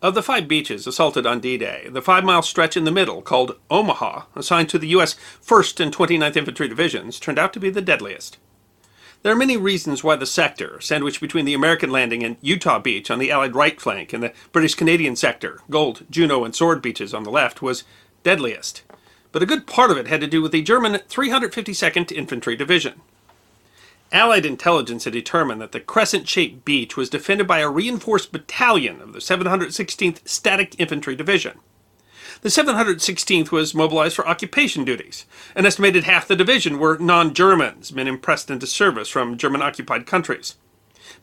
Of the five beaches assaulted on D Day, the five mile stretch in the middle, called Omaha, assigned to the U.S. 1st and 29th Infantry Divisions, turned out to be the deadliest. There are many reasons why the sector, sandwiched between the American landing and Utah Beach on the Allied right flank and the British Canadian sector, Gold, Juno, and Sword beaches on the left, was deadliest. But a good part of it had to do with the German 352nd Infantry Division. Allied intelligence had determined that the crescent shaped beach was defended by a reinforced battalion of the 716th Static Infantry Division. The 716th was mobilized for occupation duties. An estimated half the division were non Germans, men impressed into service from German occupied countries.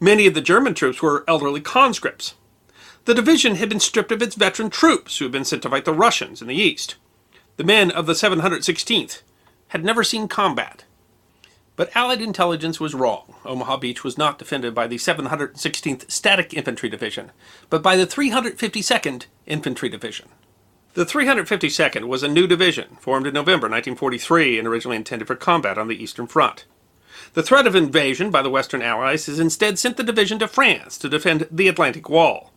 Many of the German troops were elderly conscripts. The division had been stripped of its veteran troops who had been sent to fight the Russians in the east. The men of the 716th had never seen combat. But Allied intelligence was wrong. Omaha Beach was not defended by the 716th Static Infantry Division, but by the 352nd Infantry Division. The 352nd was a new division, formed in November 1943 and originally intended for combat on the Eastern Front. The threat of invasion by the Western Allies has instead sent the division to France to defend the Atlantic Wall.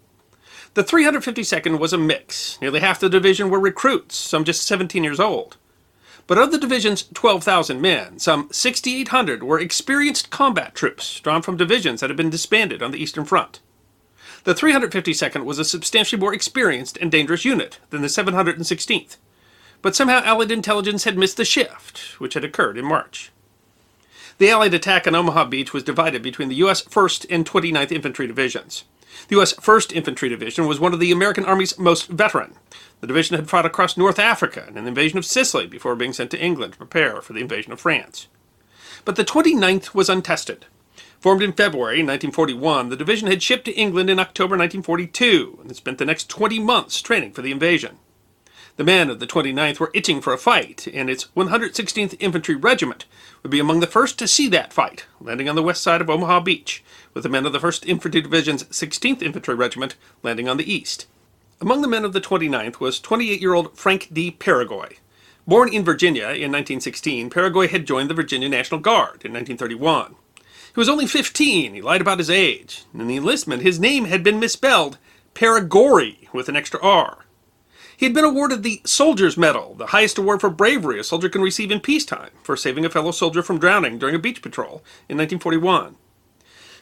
The 352nd was a mix. Nearly half the division were recruits, some just 17 years old. But of the division's 12,000 men, some 6,800 were experienced combat troops drawn from divisions that had been disbanded on the Eastern Front. The 352nd was a substantially more experienced and dangerous unit than the 716th, but somehow Allied intelligence had missed the shift, which had occurred in March. The Allied attack on Omaha Beach was divided between the U.S. 1st and 29th Infantry Divisions. The U.S. 1st Infantry Division was one of the American Army's most veteran. The division had fought across North Africa in an invasion of Sicily before being sent to England to prepare for the invasion of France. But the 29th was untested. Formed in February 1941, the division had shipped to England in October 1942 and spent the next 20 months training for the invasion. The men of the 29th were itching for a fight, and its 116th Infantry Regiment would be among the first to see that fight, landing on the west side of Omaha Beach, with the men of the 1st Infantry Division's 16th Infantry Regiment landing on the east. Among the men of the 29th was 28 year old Frank D. Peregoy. Born in Virginia in 1916, Peregoy had joined the Virginia National Guard in 1931. He was only 15, he lied about his age. In the enlistment, his name had been misspelled Peregory with an extra R. He had been awarded the Soldier's Medal, the highest award for bravery a soldier can receive in peacetime, for saving a fellow soldier from drowning during a beach patrol in 1941.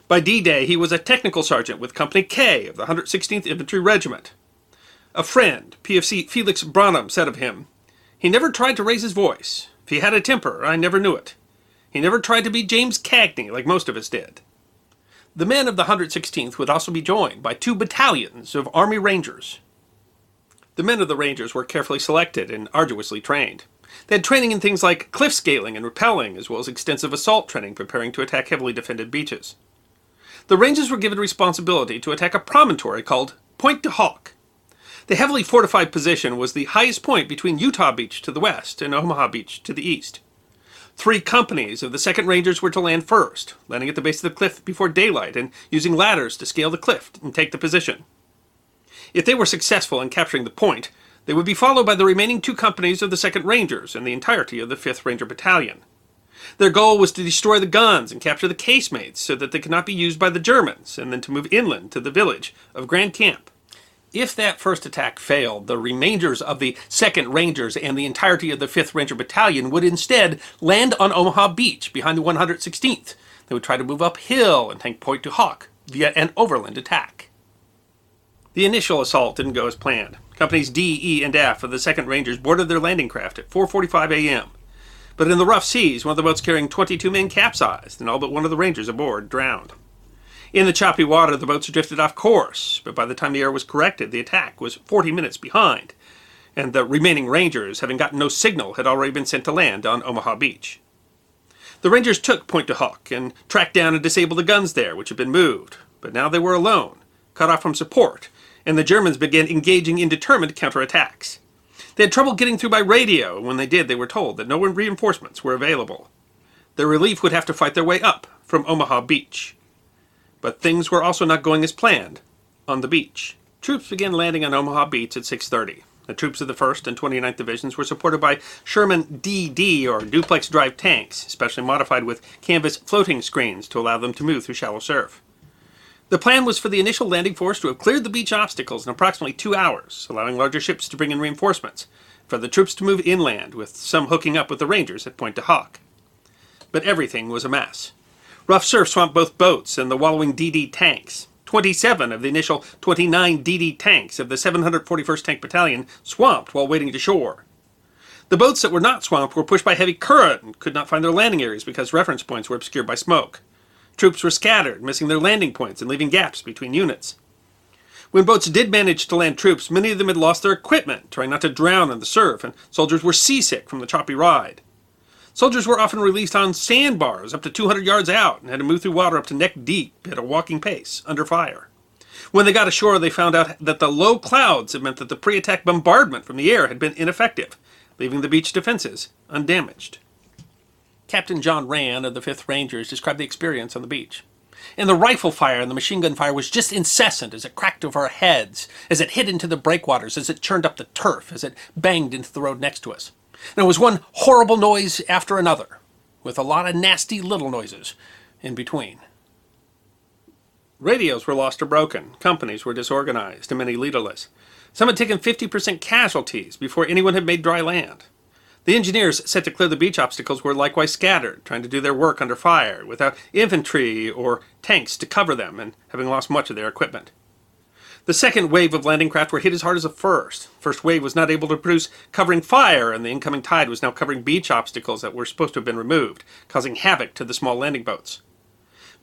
By D Day, he was a technical sergeant with Company K of the 116th Infantry Regiment. A friend, PFC Felix Branham, said of him, He never tried to raise his voice. If he had a temper, I never knew it. He never tried to be James Cagney like most of us did. The men of the 116th would also be joined by two battalions of Army Rangers. The men of the Rangers were carefully selected and arduously trained. They had training in things like cliff scaling and rappelling, as well as extensive assault training preparing to attack heavily defended beaches. The Rangers were given responsibility to attack a promontory called Pointe du Hoc. The heavily fortified position was the highest point between Utah Beach to the west and Omaha Beach to the east. Three companies of the 2nd Rangers were to land first, landing at the base of the cliff before daylight and using ladders to scale the cliff and take the position. If they were successful in capturing the point, they would be followed by the remaining two companies of the 2nd Rangers and the entirety of the 5th Ranger Battalion. Their goal was to destroy the guns and capture the casemates so that they could not be used by the Germans, and then to move inland to the village of Grandcamp. If that first attack failed, the remainders of the 2nd Rangers and the entirety of the 5th Ranger Battalion would instead land on Omaha Beach behind the 116th. They would try to move uphill and take Pointe du Hoc via an overland attack. The initial assault didn't go as planned. Companies D, E, and F of the 2nd Rangers boarded their landing craft at 4:45 a.m. But in the rough seas, one of the boats carrying 22 men capsized, and all but one of the Rangers aboard drowned. In the choppy water, the boats drifted off course, but by the time the error was corrected, the attack was 40 minutes behind, and the remaining Rangers, having gotten no signal, had already been sent to land on Omaha Beach. The Rangers took Pointe du Hoc and tracked down and disabled the guns there, which had been moved, but now they were alone, cut off from support, and the Germans began engaging in determined counterattacks. They had trouble getting through by radio, and when they did, they were told that no reinforcements were available. Their relief would have to fight their way up from Omaha Beach. But things were also not going as planned on the beach. Troops began landing on Omaha Beach at 6:30. The troops of the 1st and 29th Divisions were supported by Sherman DD or duplex drive tanks, specially modified with canvas floating screens to allow them to move through shallow surf. The plan was for the initial landing force to have cleared the beach obstacles in approximately two hours, allowing larger ships to bring in reinforcements, for the troops to move inland, with some hooking up with the Rangers at Pointe du Hoc. But everything was a mess. Rough surf swamped both boats and the wallowing DD tanks. 27 of the initial 29 DD tanks of the 741st Tank Battalion swamped while waiting to shore. The boats that were not swamped were pushed by heavy current and could not find their landing areas because reference points were obscured by smoke. Troops were scattered, missing their landing points and leaving gaps between units. When boats did manage to land troops, many of them had lost their equipment, trying not to drown in the surf, and soldiers were seasick from the choppy ride. Soldiers were often released on sandbars up to 200 yards out and had to move through water up to neck deep at a walking pace, under fire. When they got ashore, they found out that the low clouds had meant that the pre attack bombardment from the air had been ineffective, leaving the beach defenses undamaged. Captain John Rand of the 5th Rangers described the experience on the beach. And the rifle fire and the machine gun fire was just incessant as it cracked over our heads, as it hit into the breakwaters, as it churned up the turf, as it banged into the road next to us. And it was one horrible noise after another, with a lot of nasty little noises in between. Radios were lost or broken, companies were disorganized, and many leaderless. Some had taken 50% casualties before anyone had made dry land. The engineers set to clear the beach obstacles were likewise scattered, trying to do their work under fire, without infantry or tanks to cover them, and having lost much of their equipment. The second wave of landing craft were hit as hard as the first. First wave was not able to produce covering fire, and the incoming tide was now covering beach obstacles that were supposed to have been removed, causing havoc to the small landing boats.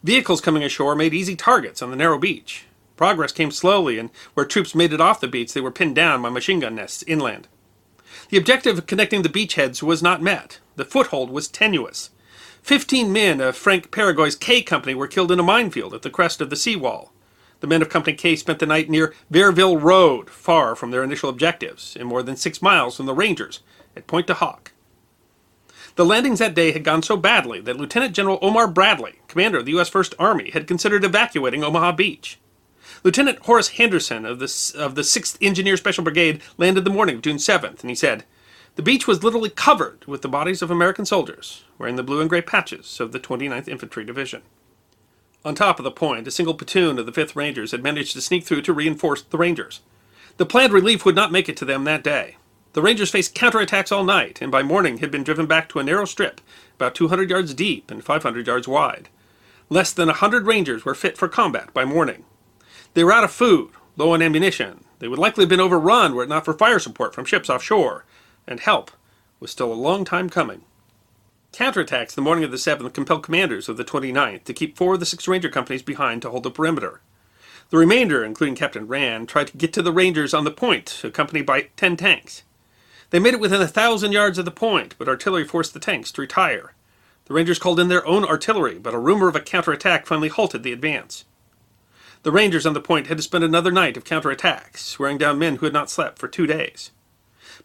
Vehicles coming ashore made easy targets on the narrow beach. Progress came slowly, and where troops made it off the beach, they were pinned down by machine gun nests inland. The objective of connecting the beachheads was not met. The foothold was tenuous. Fifteen men of Frank Peregoy's K Company were killed in a minefield at the crest of the seawall. The men of Company K spent the night near Vierville Road, far from their initial objectives, and more than six miles from the Rangers at Pointe du Hoc. The landings that day had gone so badly that Lieutenant General Omar Bradley, commander of the U.S. First Army, had considered evacuating Omaha Beach. Lieutenant Horace Henderson of the, of the 6th Engineer Special Brigade landed the morning of June 7th, and he said, The beach was literally covered with the bodies of American soldiers, wearing the blue and gray patches of the 29th Infantry Division. On top of the point, a single platoon of the 5th Rangers had managed to sneak through to reinforce the Rangers. The planned relief would not make it to them that day. The Rangers faced counterattacks all night, and by morning had been driven back to a narrow strip, about 200 yards deep and 500 yards wide. Less than a hundred Rangers were fit for combat by morning. They were out of food, low on ammunition. They would likely have been overrun were it not for fire support from ships offshore, and help was still a long time coming. Counterattacks the morning of the 7th compelled commanders of the 29th to keep four of the six Ranger companies behind to hold the perimeter. The remainder, including Captain Rand, tried to get to the Rangers on the point, accompanied by 10 tanks. They made it within a thousand yards of the point, but artillery forced the tanks to retire. The Rangers called in their own artillery, but a rumor of a counterattack finally halted the advance. The Rangers on the point had to spend another night of counterattacks, wearing down men who had not slept for two days.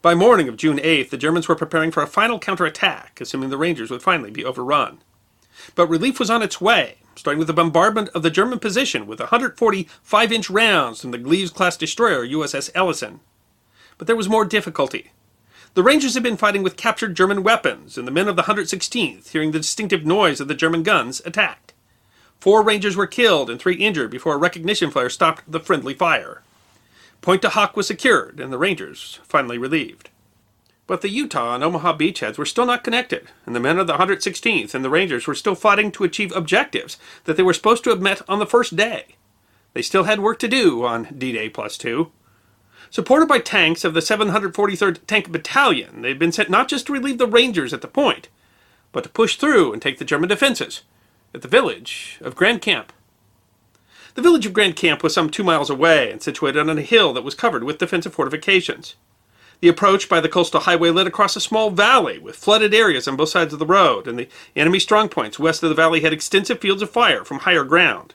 By morning of June 8th, the Germans were preparing for a final counterattack, assuming the Rangers would finally be overrun. But relief was on its way, starting with the bombardment of the German position with 140 5 inch rounds from the Gleaves class destroyer USS Ellyson. But there was more difficulty. The Rangers had been fighting with captured German weapons, and the men of the 116th, hearing the distinctive noise of the German guns, attacked. Four Rangers were killed and three injured before a recognition flare stopped the friendly fire. Point Hoc was secured, and the Rangers finally relieved. But the Utah and Omaha beachheads were still not connected, and the men of the 116th and the Rangers were still fighting to achieve objectives that they were supposed to have met on the first day. They still had work to do on D Day plus two. Supported by tanks of the 743rd Tank Battalion, they had been sent not just to relieve the Rangers at the point, but to push through and take the German defenses at the village of Grandcamp. The village of Grandcamp was some two miles away and situated on a hill that was covered with defensive fortifications. The approach by the coastal highway led across a small valley with flooded areas on both sides of the road, and the enemy strongpoints west of the valley had extensive fields of fire from higher ground.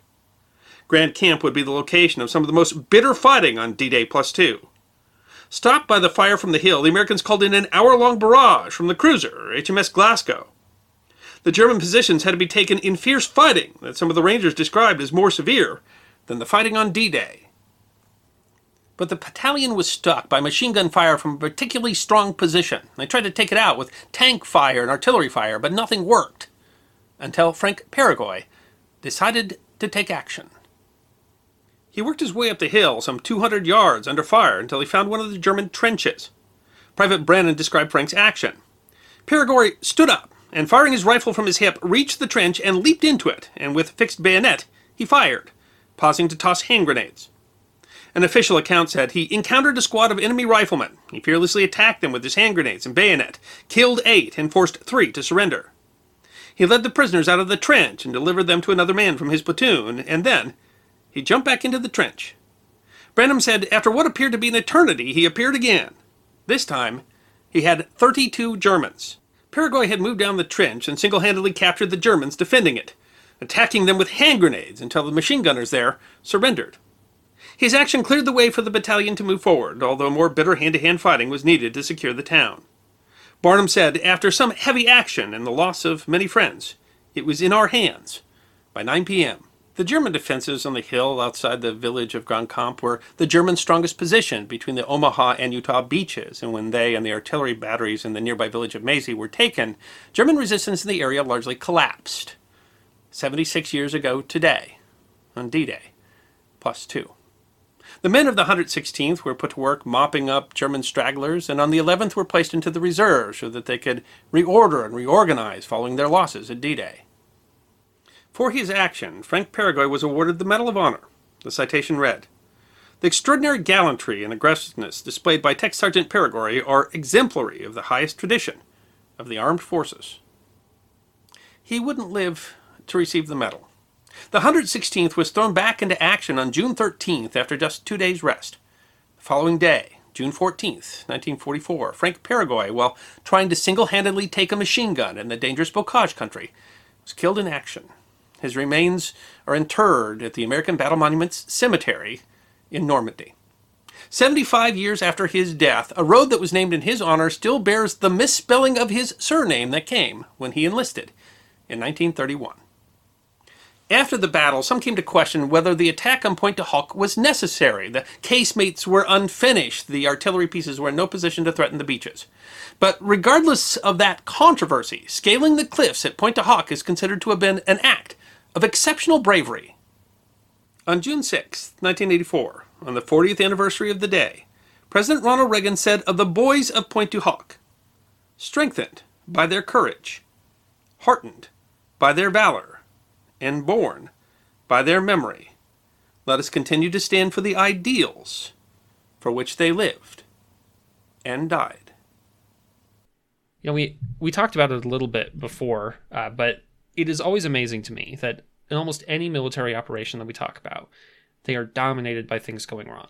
Grandcamp would be the location of some of the most bitter fighting on D Day plus two. Stopped by the fire from the hill, the Americans called in an hour long barrage from the cruiser, HMS Glasgow. The German positions had to be taken in fierce fighting that some of the Rangers described as more severe than the fighting on D Day. But the battalion was stuck by machine gun fire from a particularly strong position. They tried to take it out with tank fire and artillery fire, but nothing worked until Frank Peregoy decided to take action. He worked his way up the hill some 200 yards under fire until he found one of the German trenches. Private Branham described Frank's action. Peregoy stood up and firing his rifle from his hip, reached the trench and leaped into it, and with fixed bayonet, he fired, pausing to toss hand grenades. An official account said he encountered a squad of enemy riflemen. He fearlessly attacked them with his hand grenades and bayonet, killed eight, and forced three to surrender. He led the prisoners out of the trench and delivered them to another man from his platoon, and then he jumped back into the trench. Branham said after what appeared to be an eternity, he appeared again. This time, he had 32 Germans. Peregoy had moved down the trench and single handedly captured the Germans defending it, attacking them with hand grenades until the machine gunners there surrendered. His action cleared the way for the battalion to move forward, although more bitter hand to hand fighting was needed to secure the town. Branham said, after some heavy action and the loss of many friends, it was in our hands by 9 p.m. The German defenses on the hill outside the village of Grandcamp were the Germans' strongest position between the Omaha and Utah beaches, and when they and the artillery batteries in the nearby village of Maisy were taken, German resistance in the area largely collapsed. 76 years ago today, on D Day, plus two. The men of the 116th were put to work mopping up German stragglers, and on the 11th were placed into the reserve so that they could reorder and reorganize following their losses at D Day. For his action, Frank Peregoy was awarded the Medal of Honor. The citation read The extraordinary gallantry and aggressiveness displayed by Tech Sergeant Peregoy are exemplary of the highest tradition of the armed forces. He wouldn't live to receive the medal. The 116th was thrown back into action on June 13th after just two days' rest. The following day, June 14th, 1944, Frank Peregoy, while trying to single handedly take a machine gun in the dangerous Bocage country, was killed in action his remains are interred at the American Battle Monuments Cemetery in Normandy. 75 years after his death, a road that was named in his honor still bears the misspelling of his surname that came when he enlisted in 1931. After the battle, some came to question whether the attack on Pointe du Hoc was necessary. The casemates were unfinished, the artillery pieces were in no position to threaten the beaches. But regardless of that controversy, scaling the cliffs at Pointe du Hoc is considered to have been an act of exceptional bravery. On June 6, 1984, on the 40th anniversary of the day, President Ronald Reagan said of the boys of Pointe du Hoc, strengthened by their courage, heartened by their valor, and borne by their memory, let us continue to stand for the ideals for which they lived and died. you know, we we talked about it a little bit before, uh, but it is always amazing to me that in almost any military operation that we talk about, they are dominated by things going wrong.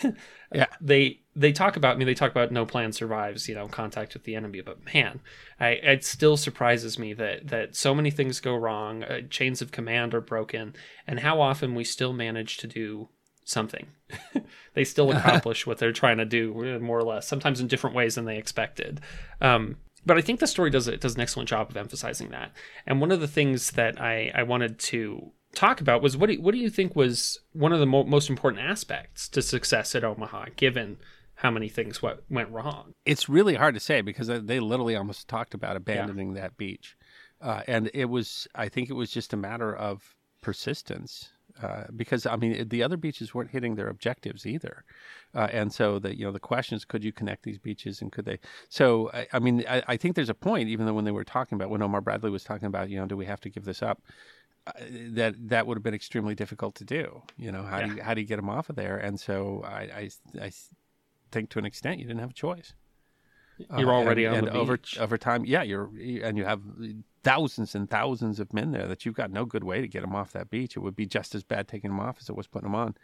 yeah, they they talk about I mean they talk about no plan survives you know contact with the enemy, but man, I, it still surprises me that that so many things go wrong, uh, chains of command are broken, and how often we still manage to do something. they still accomplish what they're trying to do, more or less, sometimes in different ways than they expected. Um, but I think the story does it does an excellent job of emphasizing that. And one of the things that I, I wanted to talk about was what do, what do you think was one of the mo- most important aspects to success at Omaha, given how many things what went wrong? It's really hard to say because they literally almost talked about abandoning yeah. that beach, uh, and it was I think it was just a matter of persistence uh, because I mean the other beaches weren't hitting their objectives either, uh, and so the you know the question is could you connect these beaches and could they? So I, I mean I, I, think there's a point even though when they were talking about when Omar Bradley was talking about you know do we have to give this up, uh, that that would have been extremely difficult to do. You know how yeah. do you, how do you get them off of there? And so I, I, I think to an extent you didn't have a choice. You're already uh, and, and over over time, yeah. You're and you have thousands and thousands of men there that you've got no good way to get them off that beach. It would be just as bad taking them off as it was putting them on.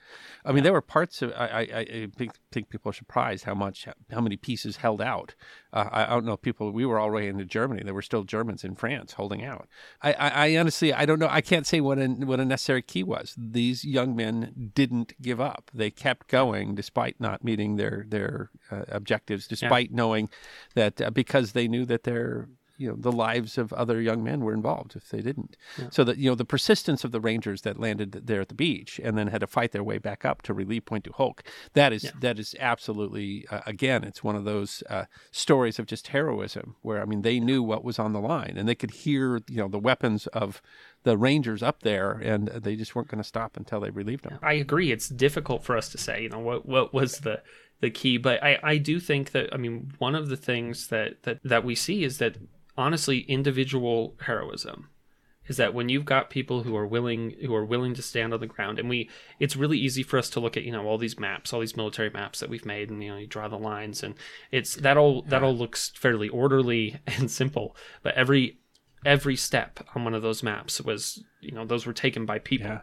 I mean, there were parts of I, I, I think, think, people are surprised how much how many pieces held out. Uh, I, I, don't know people. We were already into Germany. There were still Germans in France holding out. I, I, honestly I don't know. I can't say what a what a necessary key was. These young men didn't give up. They kept going despite not meeting their their uh, objectives, despite yeah. knowing that uh, because they knew that their you know the lives of other young men were involved if they didn't. Yeah. So that you know the persistence of the Rangers that landed there at the beach and then had to fight their way back up to relieve Pointe du Hoc. That is yeah. that is absolutely uh, again it's one of those uh, stories of just heroism where I mean they knew what was on the line and they could hear you know the weapons of the Rangers up there, and they just weren't going to stop until they relieved them. I agree. It's difficult for us to say, you know, what what was the the key, but I I do think that I mean one of the things that that that we see is that honestly individual heroism is that when you've got people who are willing who are willing to stand on the ground and we it's really easy for us to look at you know all these maps all these military maps that we've made and you know you draw the lines and it's that all that all looks fairly orderly and simple but every every step on one of those maps was you know those were taken by people. Yeah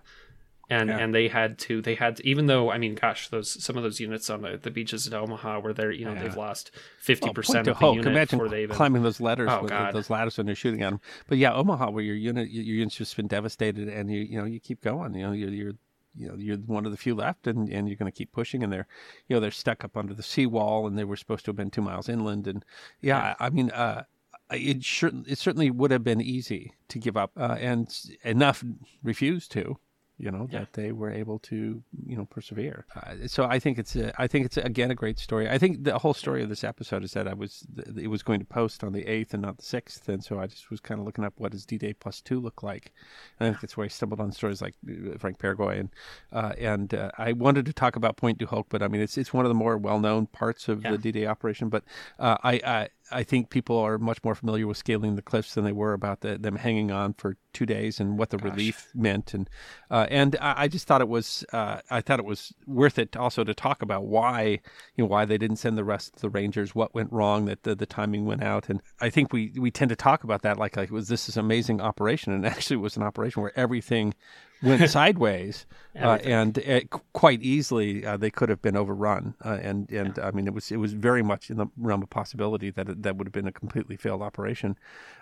and yeah. and they had to they had to, even though I mean gosh those some of those units on the, the beaches at Omaha where they're you know yeah. they've lost fifty percent of the unit Imagine before they even climbing those ladders oh, with, those ladders when they're shooting at them. But yeah, Omaha where your unit your unit's just been devastated and you you know you keep going you know you're, you're you know you're one of the few left and, and you're going to keep pushing and they're you know they're stuck up under the seawall and they were supposed to have been two miles inland and yeah, yeah. I, I, mean uh, it sure it certainly would have been easy to give up uh, and enough refused to you know yeah. that they were able to you know persevere uh, so i think it's a, i think it's again a great story i think the whole story of this episode is that i was it was going to post on the 8th and not the 6th and so i just was kind of looking up what does d-day plus 2 look like and i think that's where i stumbled on stories like uh, frank Peregoy and uh, and uh, i wanted to talk about Pointe du Hoc but i mean it's it's one of the more well-known parts of yeah. the d-day operation but uh, I, I I think people are much more familiar with scaling the cliffs than they were about the, them hanging on for two days and what the Gosh. relief meant. And uh, and I, I, just thought it was uh, I thought it was worth it also to talk about why you know why they didn't send the rest of the Rangers, what went wrong, that the, the timing went out. And I think we we tend to talk about that like like it was this is amazing operation, and actually it was an operation where everything went sideways, uh, and it, quite easily uh, they could have been overrun. Uh, and and yeah. I mean, it was it was very much in the realm of possibility that it, that would have been a completely failed operation.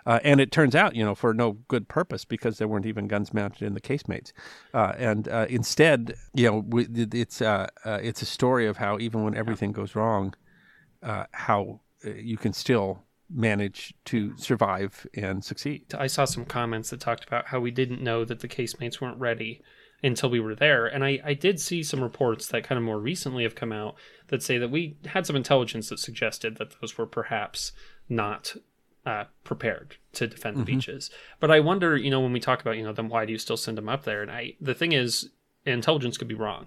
Uh, and it turns out, you know, for no good purpose because there weren't even guns mounted in the casemates. Uh, and uh, instead, you know, we, it's it's a story of how even when everything goes wrong, how you can still manage to survive and succeed. I saw some comments that talked about how we didn't know that the casemates weren't ready until we were there. And I, I did see some reports that kind of more recently have come out that say that we had some intelligence that suggested that those were perhaps not uh, prepared to defend the mm-hmm. beaches. But I wonder, you know, when we talk about, you know, then why do you still send them up there? And I, the thing is, intelligence could be wrong.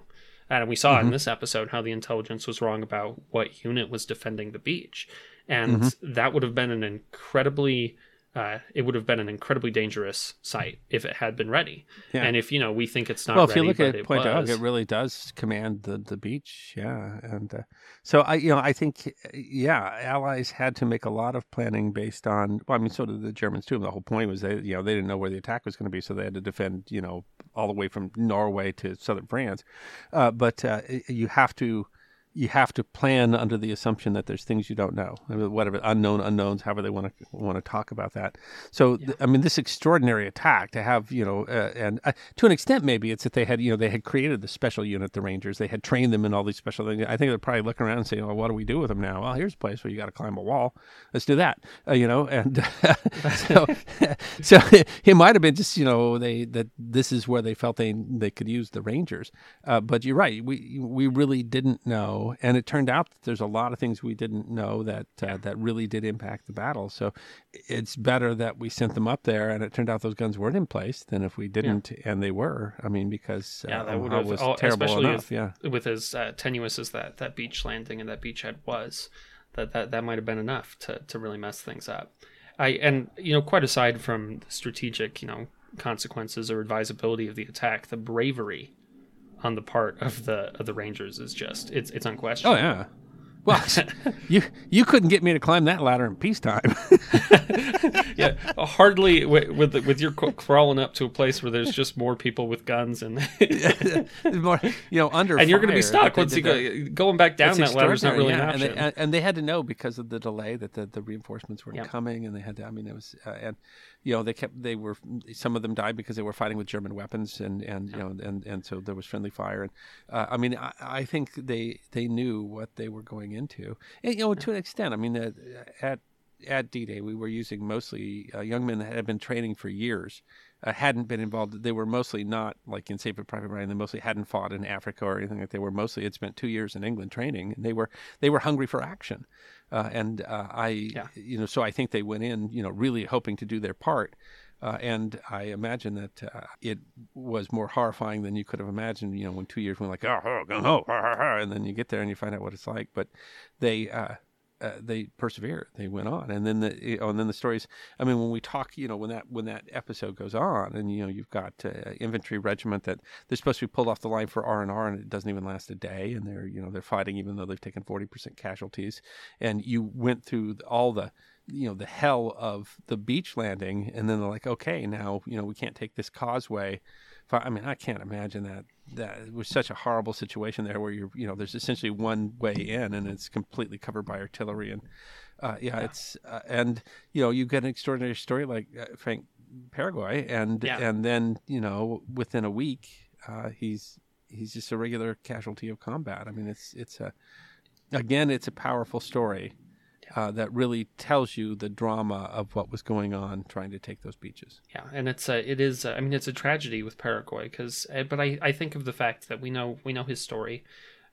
And we saw mm-hmm. in this episode how the intelligence was wrong about what unit was defending the beach and mm-hmm. that would have been an incredibly uh, it would have been an incredibly dangerous site if it had been ready. Yeah. And if you know we think it's not well, if ready, you look at it Point Dog, it really does command the, the beach. Yeah, and uh, so I, you know, I think, yeah, Allies had to make a lot of planning based on. Well, I mean, so did the Germans too. The whole point was they, you know, they didn't know where the attack was going to be, so they had to defend, you know, all the way from Norway to southern France. Uh, but uh, you have to you have to plan under the assumption that there's things you don't know, I mean, whatever unknown unknowns, however they want to want to talk about that. So, yeah. th- I mean, this extraordinary attack to have, you know, uh, and uh, to an extent, maybe it's that they had, you know, they had created the special unit, the Rangers. They had trained them in all these special things. I think they're probably looking around and saying, "Well, what do we do with them now?" Well, here's a place where you got to climb a wall. Let's do that, uh, you know. And so, so it might have been just, you know, they that this is where they felt they they could use the Rangers. Uh, but you're right, we we really didn't know and it turned out that there's a lot of things we didn't know that uh, that really did impact the battle. So it's better that we sent them up there, and it turned out those guns weren't in place than if we didn't, yeah. and they were. I mean, because uh, yeah, that would have was terrible enough. yeah, with as uh, tenuous as that that beach landing and that beachhead was, that that that might have been enough to to really mess things up. I and you know, quite aside from the strategic, you know, consequences or advisability of the attack, the bravery on the part of the of the Rangers is just it's it's unquestionable. Oh yeah. Well, you you couldn't get me to climb that ladder in peacetime. yeah, hardly with with, with your crawling up to a place where there's just more people with guns and more, you know, under and you're going to be stuck once you go going back down that ladder is not really yeah. an option. And they, and they, had to know because of the delay that the, the reinforcements were yeah. coming, and they had to. I mean, it was uh, and you know they kept they were some of them died because they were fighting with German weapons and and you know and and so there was friendly fire. And uh, I mean I, I think they they knew what they were going into. And, you know, to an extent, I mean, uh, at at D-Day, we were using mostly uh, young men that had been training for years, uh, hadn't been involved. They were mostly not like in Saving Private Ryan. They mostly hadn't fought in Africa or anything like. They were mostly had spent two years in England training, and they were they were hungry for action. Uh, and uh, I, yeah. you know, so I think they went in, you know, really hoping to do their part. Uh, and I imagine that uh, it was more horrifying than you could have imagined. You know, when two years went like, oh, oh, oh, oh, and then you get there and you find out what it's like. But they uh, they persevered. They went on, and then the you know, and then the stories. I mean, when we talk, you know, when that when that episode goes on, and you know, you've got uh, infantry regiment that they're supposed to be pulled off the line for R and R, and it doesn't even last a day, and they're you know they're fighting even though they've taken forty percent casualties, and you went through all the you know the hell of the beach landing and then they're like okay now you know we can't take this causeway i mean i can't imagine that that it was such a horrible situation there where you're you know there's essentially one way in and it's completely covered by artillery and uh, yeah, yeah, it's uh, and you know you get an extraordinary story like uh, frank Peregory and yeah. and then you know within a week uh, he's he's just a regular casualty of combat. I mean it's it's a again it's a powerful story uh, that really tells you the drama of what was going on trying to take those beaches. Yeah, and it's a, it is, a, I mean, it's a tragedy with Peregory because, eh, but I, I think of the fact that we know we know his story,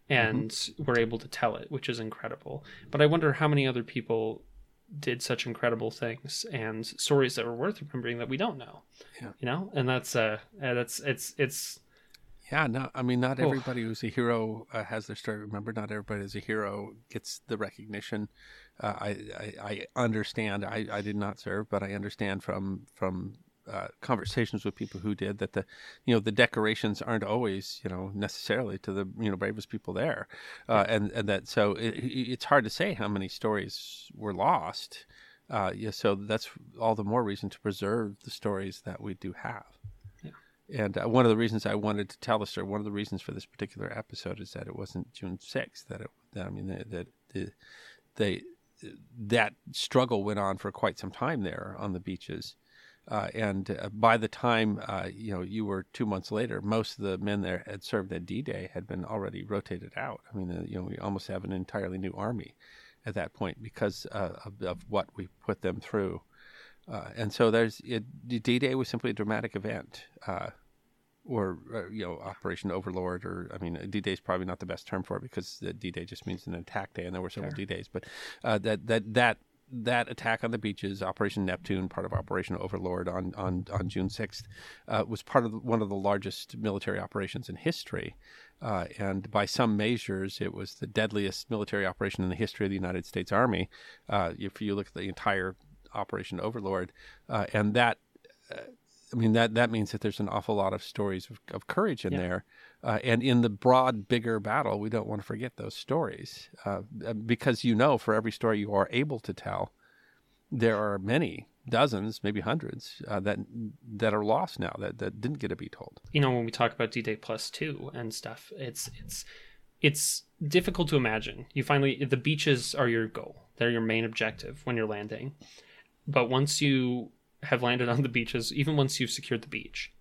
and mm-hmm. we're able to tell it, which is incredible. But I wonder how many other people did such incredible things and stories that were worth remembering that we don't know. Yeah, you know, and that's uh, that's it's it's. Yeah, no, I mean, not everybody who's a hero uh, has their story. Remember, not everybody who's a hero gets the recognition uh, I, I, I understand. I, I did not serve, but I understand from from uh, conversations with people who did that the you know the decorations aren't always you know necessarily to the you know bravest people there, uh, and and that so it, it's hard to say how many stories were lost. Uh, yeah, so that's all the more reason to preserve the stories that we do have. And uh, one of the reasons I wanted to tell the story, one of the reasons for this particular episode is that it wasn't June sixth. That it, that, I mean, that, that the, they that struggle went on for quite some time there on the beaches. Uh, and uh, by the time uh, you know you were two months later, most of the men there had served at D-Day had been already rotated out. I mean, uh, you know, we almost have an entirely new army at that point because uh, of, of, what we put them through. Uh, and so there's it, D-Day was simply a dramatic event or uh, you know Operation Overlord, or I mean D Day is probably not the best term for it because D Day just means an attack day, and there were several D Days. But uh, that that that that attack on the beaches, Operation Neptune, part of Operation Overlord on on, on June sixth, uh, was part of the, one of the largest military operations in history, uh, and by some measures, it was the deadliest military operation in the history of the United States Army. Uh, if you look at the entire Operation Overlord, uh, and that. Uh, I mean that that means that there's an awful lot of stories of, of courage in Yeah. there, uh, and in the broad, bigger battle, we don't want to forget those stories uh, because you know, for every story you are able to tell, there are many dozens, maybe hundreds uh, that that are lost now that, that didn't get to be told. you know when we talk about d-day plus two and stuff it's it's it's difficult to imagine you finally the beaches are your goal they're your main objective when you're landing but once you have landed on the beaches even once you've secured the beach.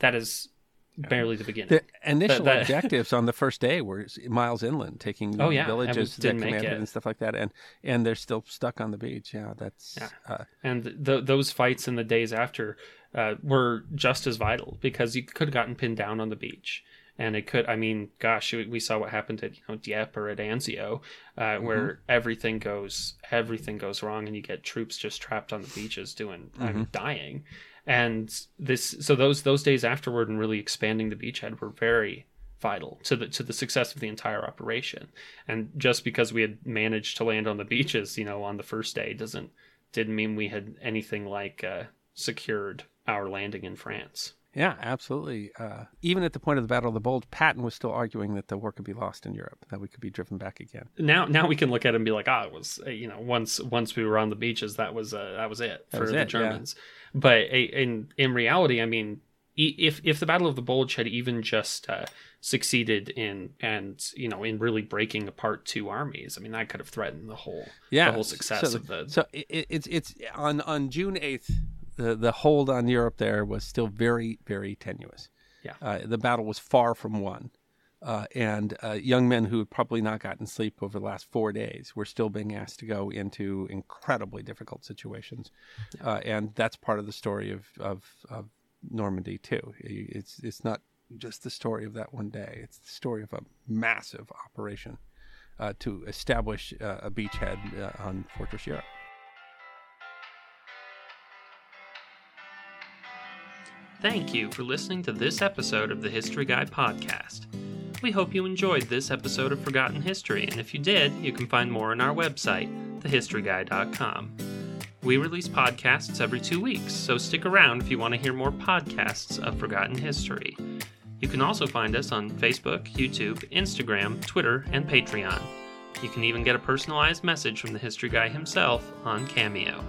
That is barely the beginning. The initial that- objectives on the first day were miles inland, taking Oh, yeah, villages that commanded and stuff like that, and and they're still stuck on the beach. Yeah, that's Yeah. Uh, and th- those fights in the days after uh, were just as vital because you could have gotten pinned down on the beach and it could i mean gosh we saw what happened at you know dieppe or at anzio uh, where everything goes everything goes wrong and you get troops just trapped on the beaches doing I mean, dying. And this so those those days afterward and really expanding the beachhead were very vital to the to the success of the entire operation. And just because we had managed to land on the beaches you know on the first day doesn't didn't mean we had anything like uh, secured our landing in France. Yeah, absolutely. Uh, even at the point of the Battle of the Bulge, Patton was still arguing that the war could be lost in Europe, that we could be driven back again. Now, now we can look at it and be like, ah, it was uh, you know once once we were on the beaches, that was uh, that was it That for was the it, yeah. Germans. But uh, in in reality, I mean, if if the Battle of the Bulge had even just uh, succeeded in and you know in really breaking apart two armies, I mean, that could have threatened the whole Yeah, the whole success so, of the So it- it's it's on on June eighth, the the hold on Europe there was still very very tenuous. Yeah. uh, the battle was far from won. Uh, and uh, young men who had probably not gotten sleep over the last four days were still being asked to go into incredibly difficult situations, uh, and that's part of the story of, of, of Normandy too. It's it's not just the story of that one day; it's the story of a massive operation uh, to establish uh, a beachhead uh, on Fortress Europe. Thank you for listening to this episode of the History Guy podcast. We hope you enjoyed this episode of Forgotten History, and if you did, you can find more on our website, thehistoryguy.com. We release podcasts every two weeks, so stick around if you want to hear more podcasts of Forgotten History. You can also find us on Facebook, YouTube, Instagram, Twitter, and Patreon. You can even get a personalized message from the History Guy himself on Cameo.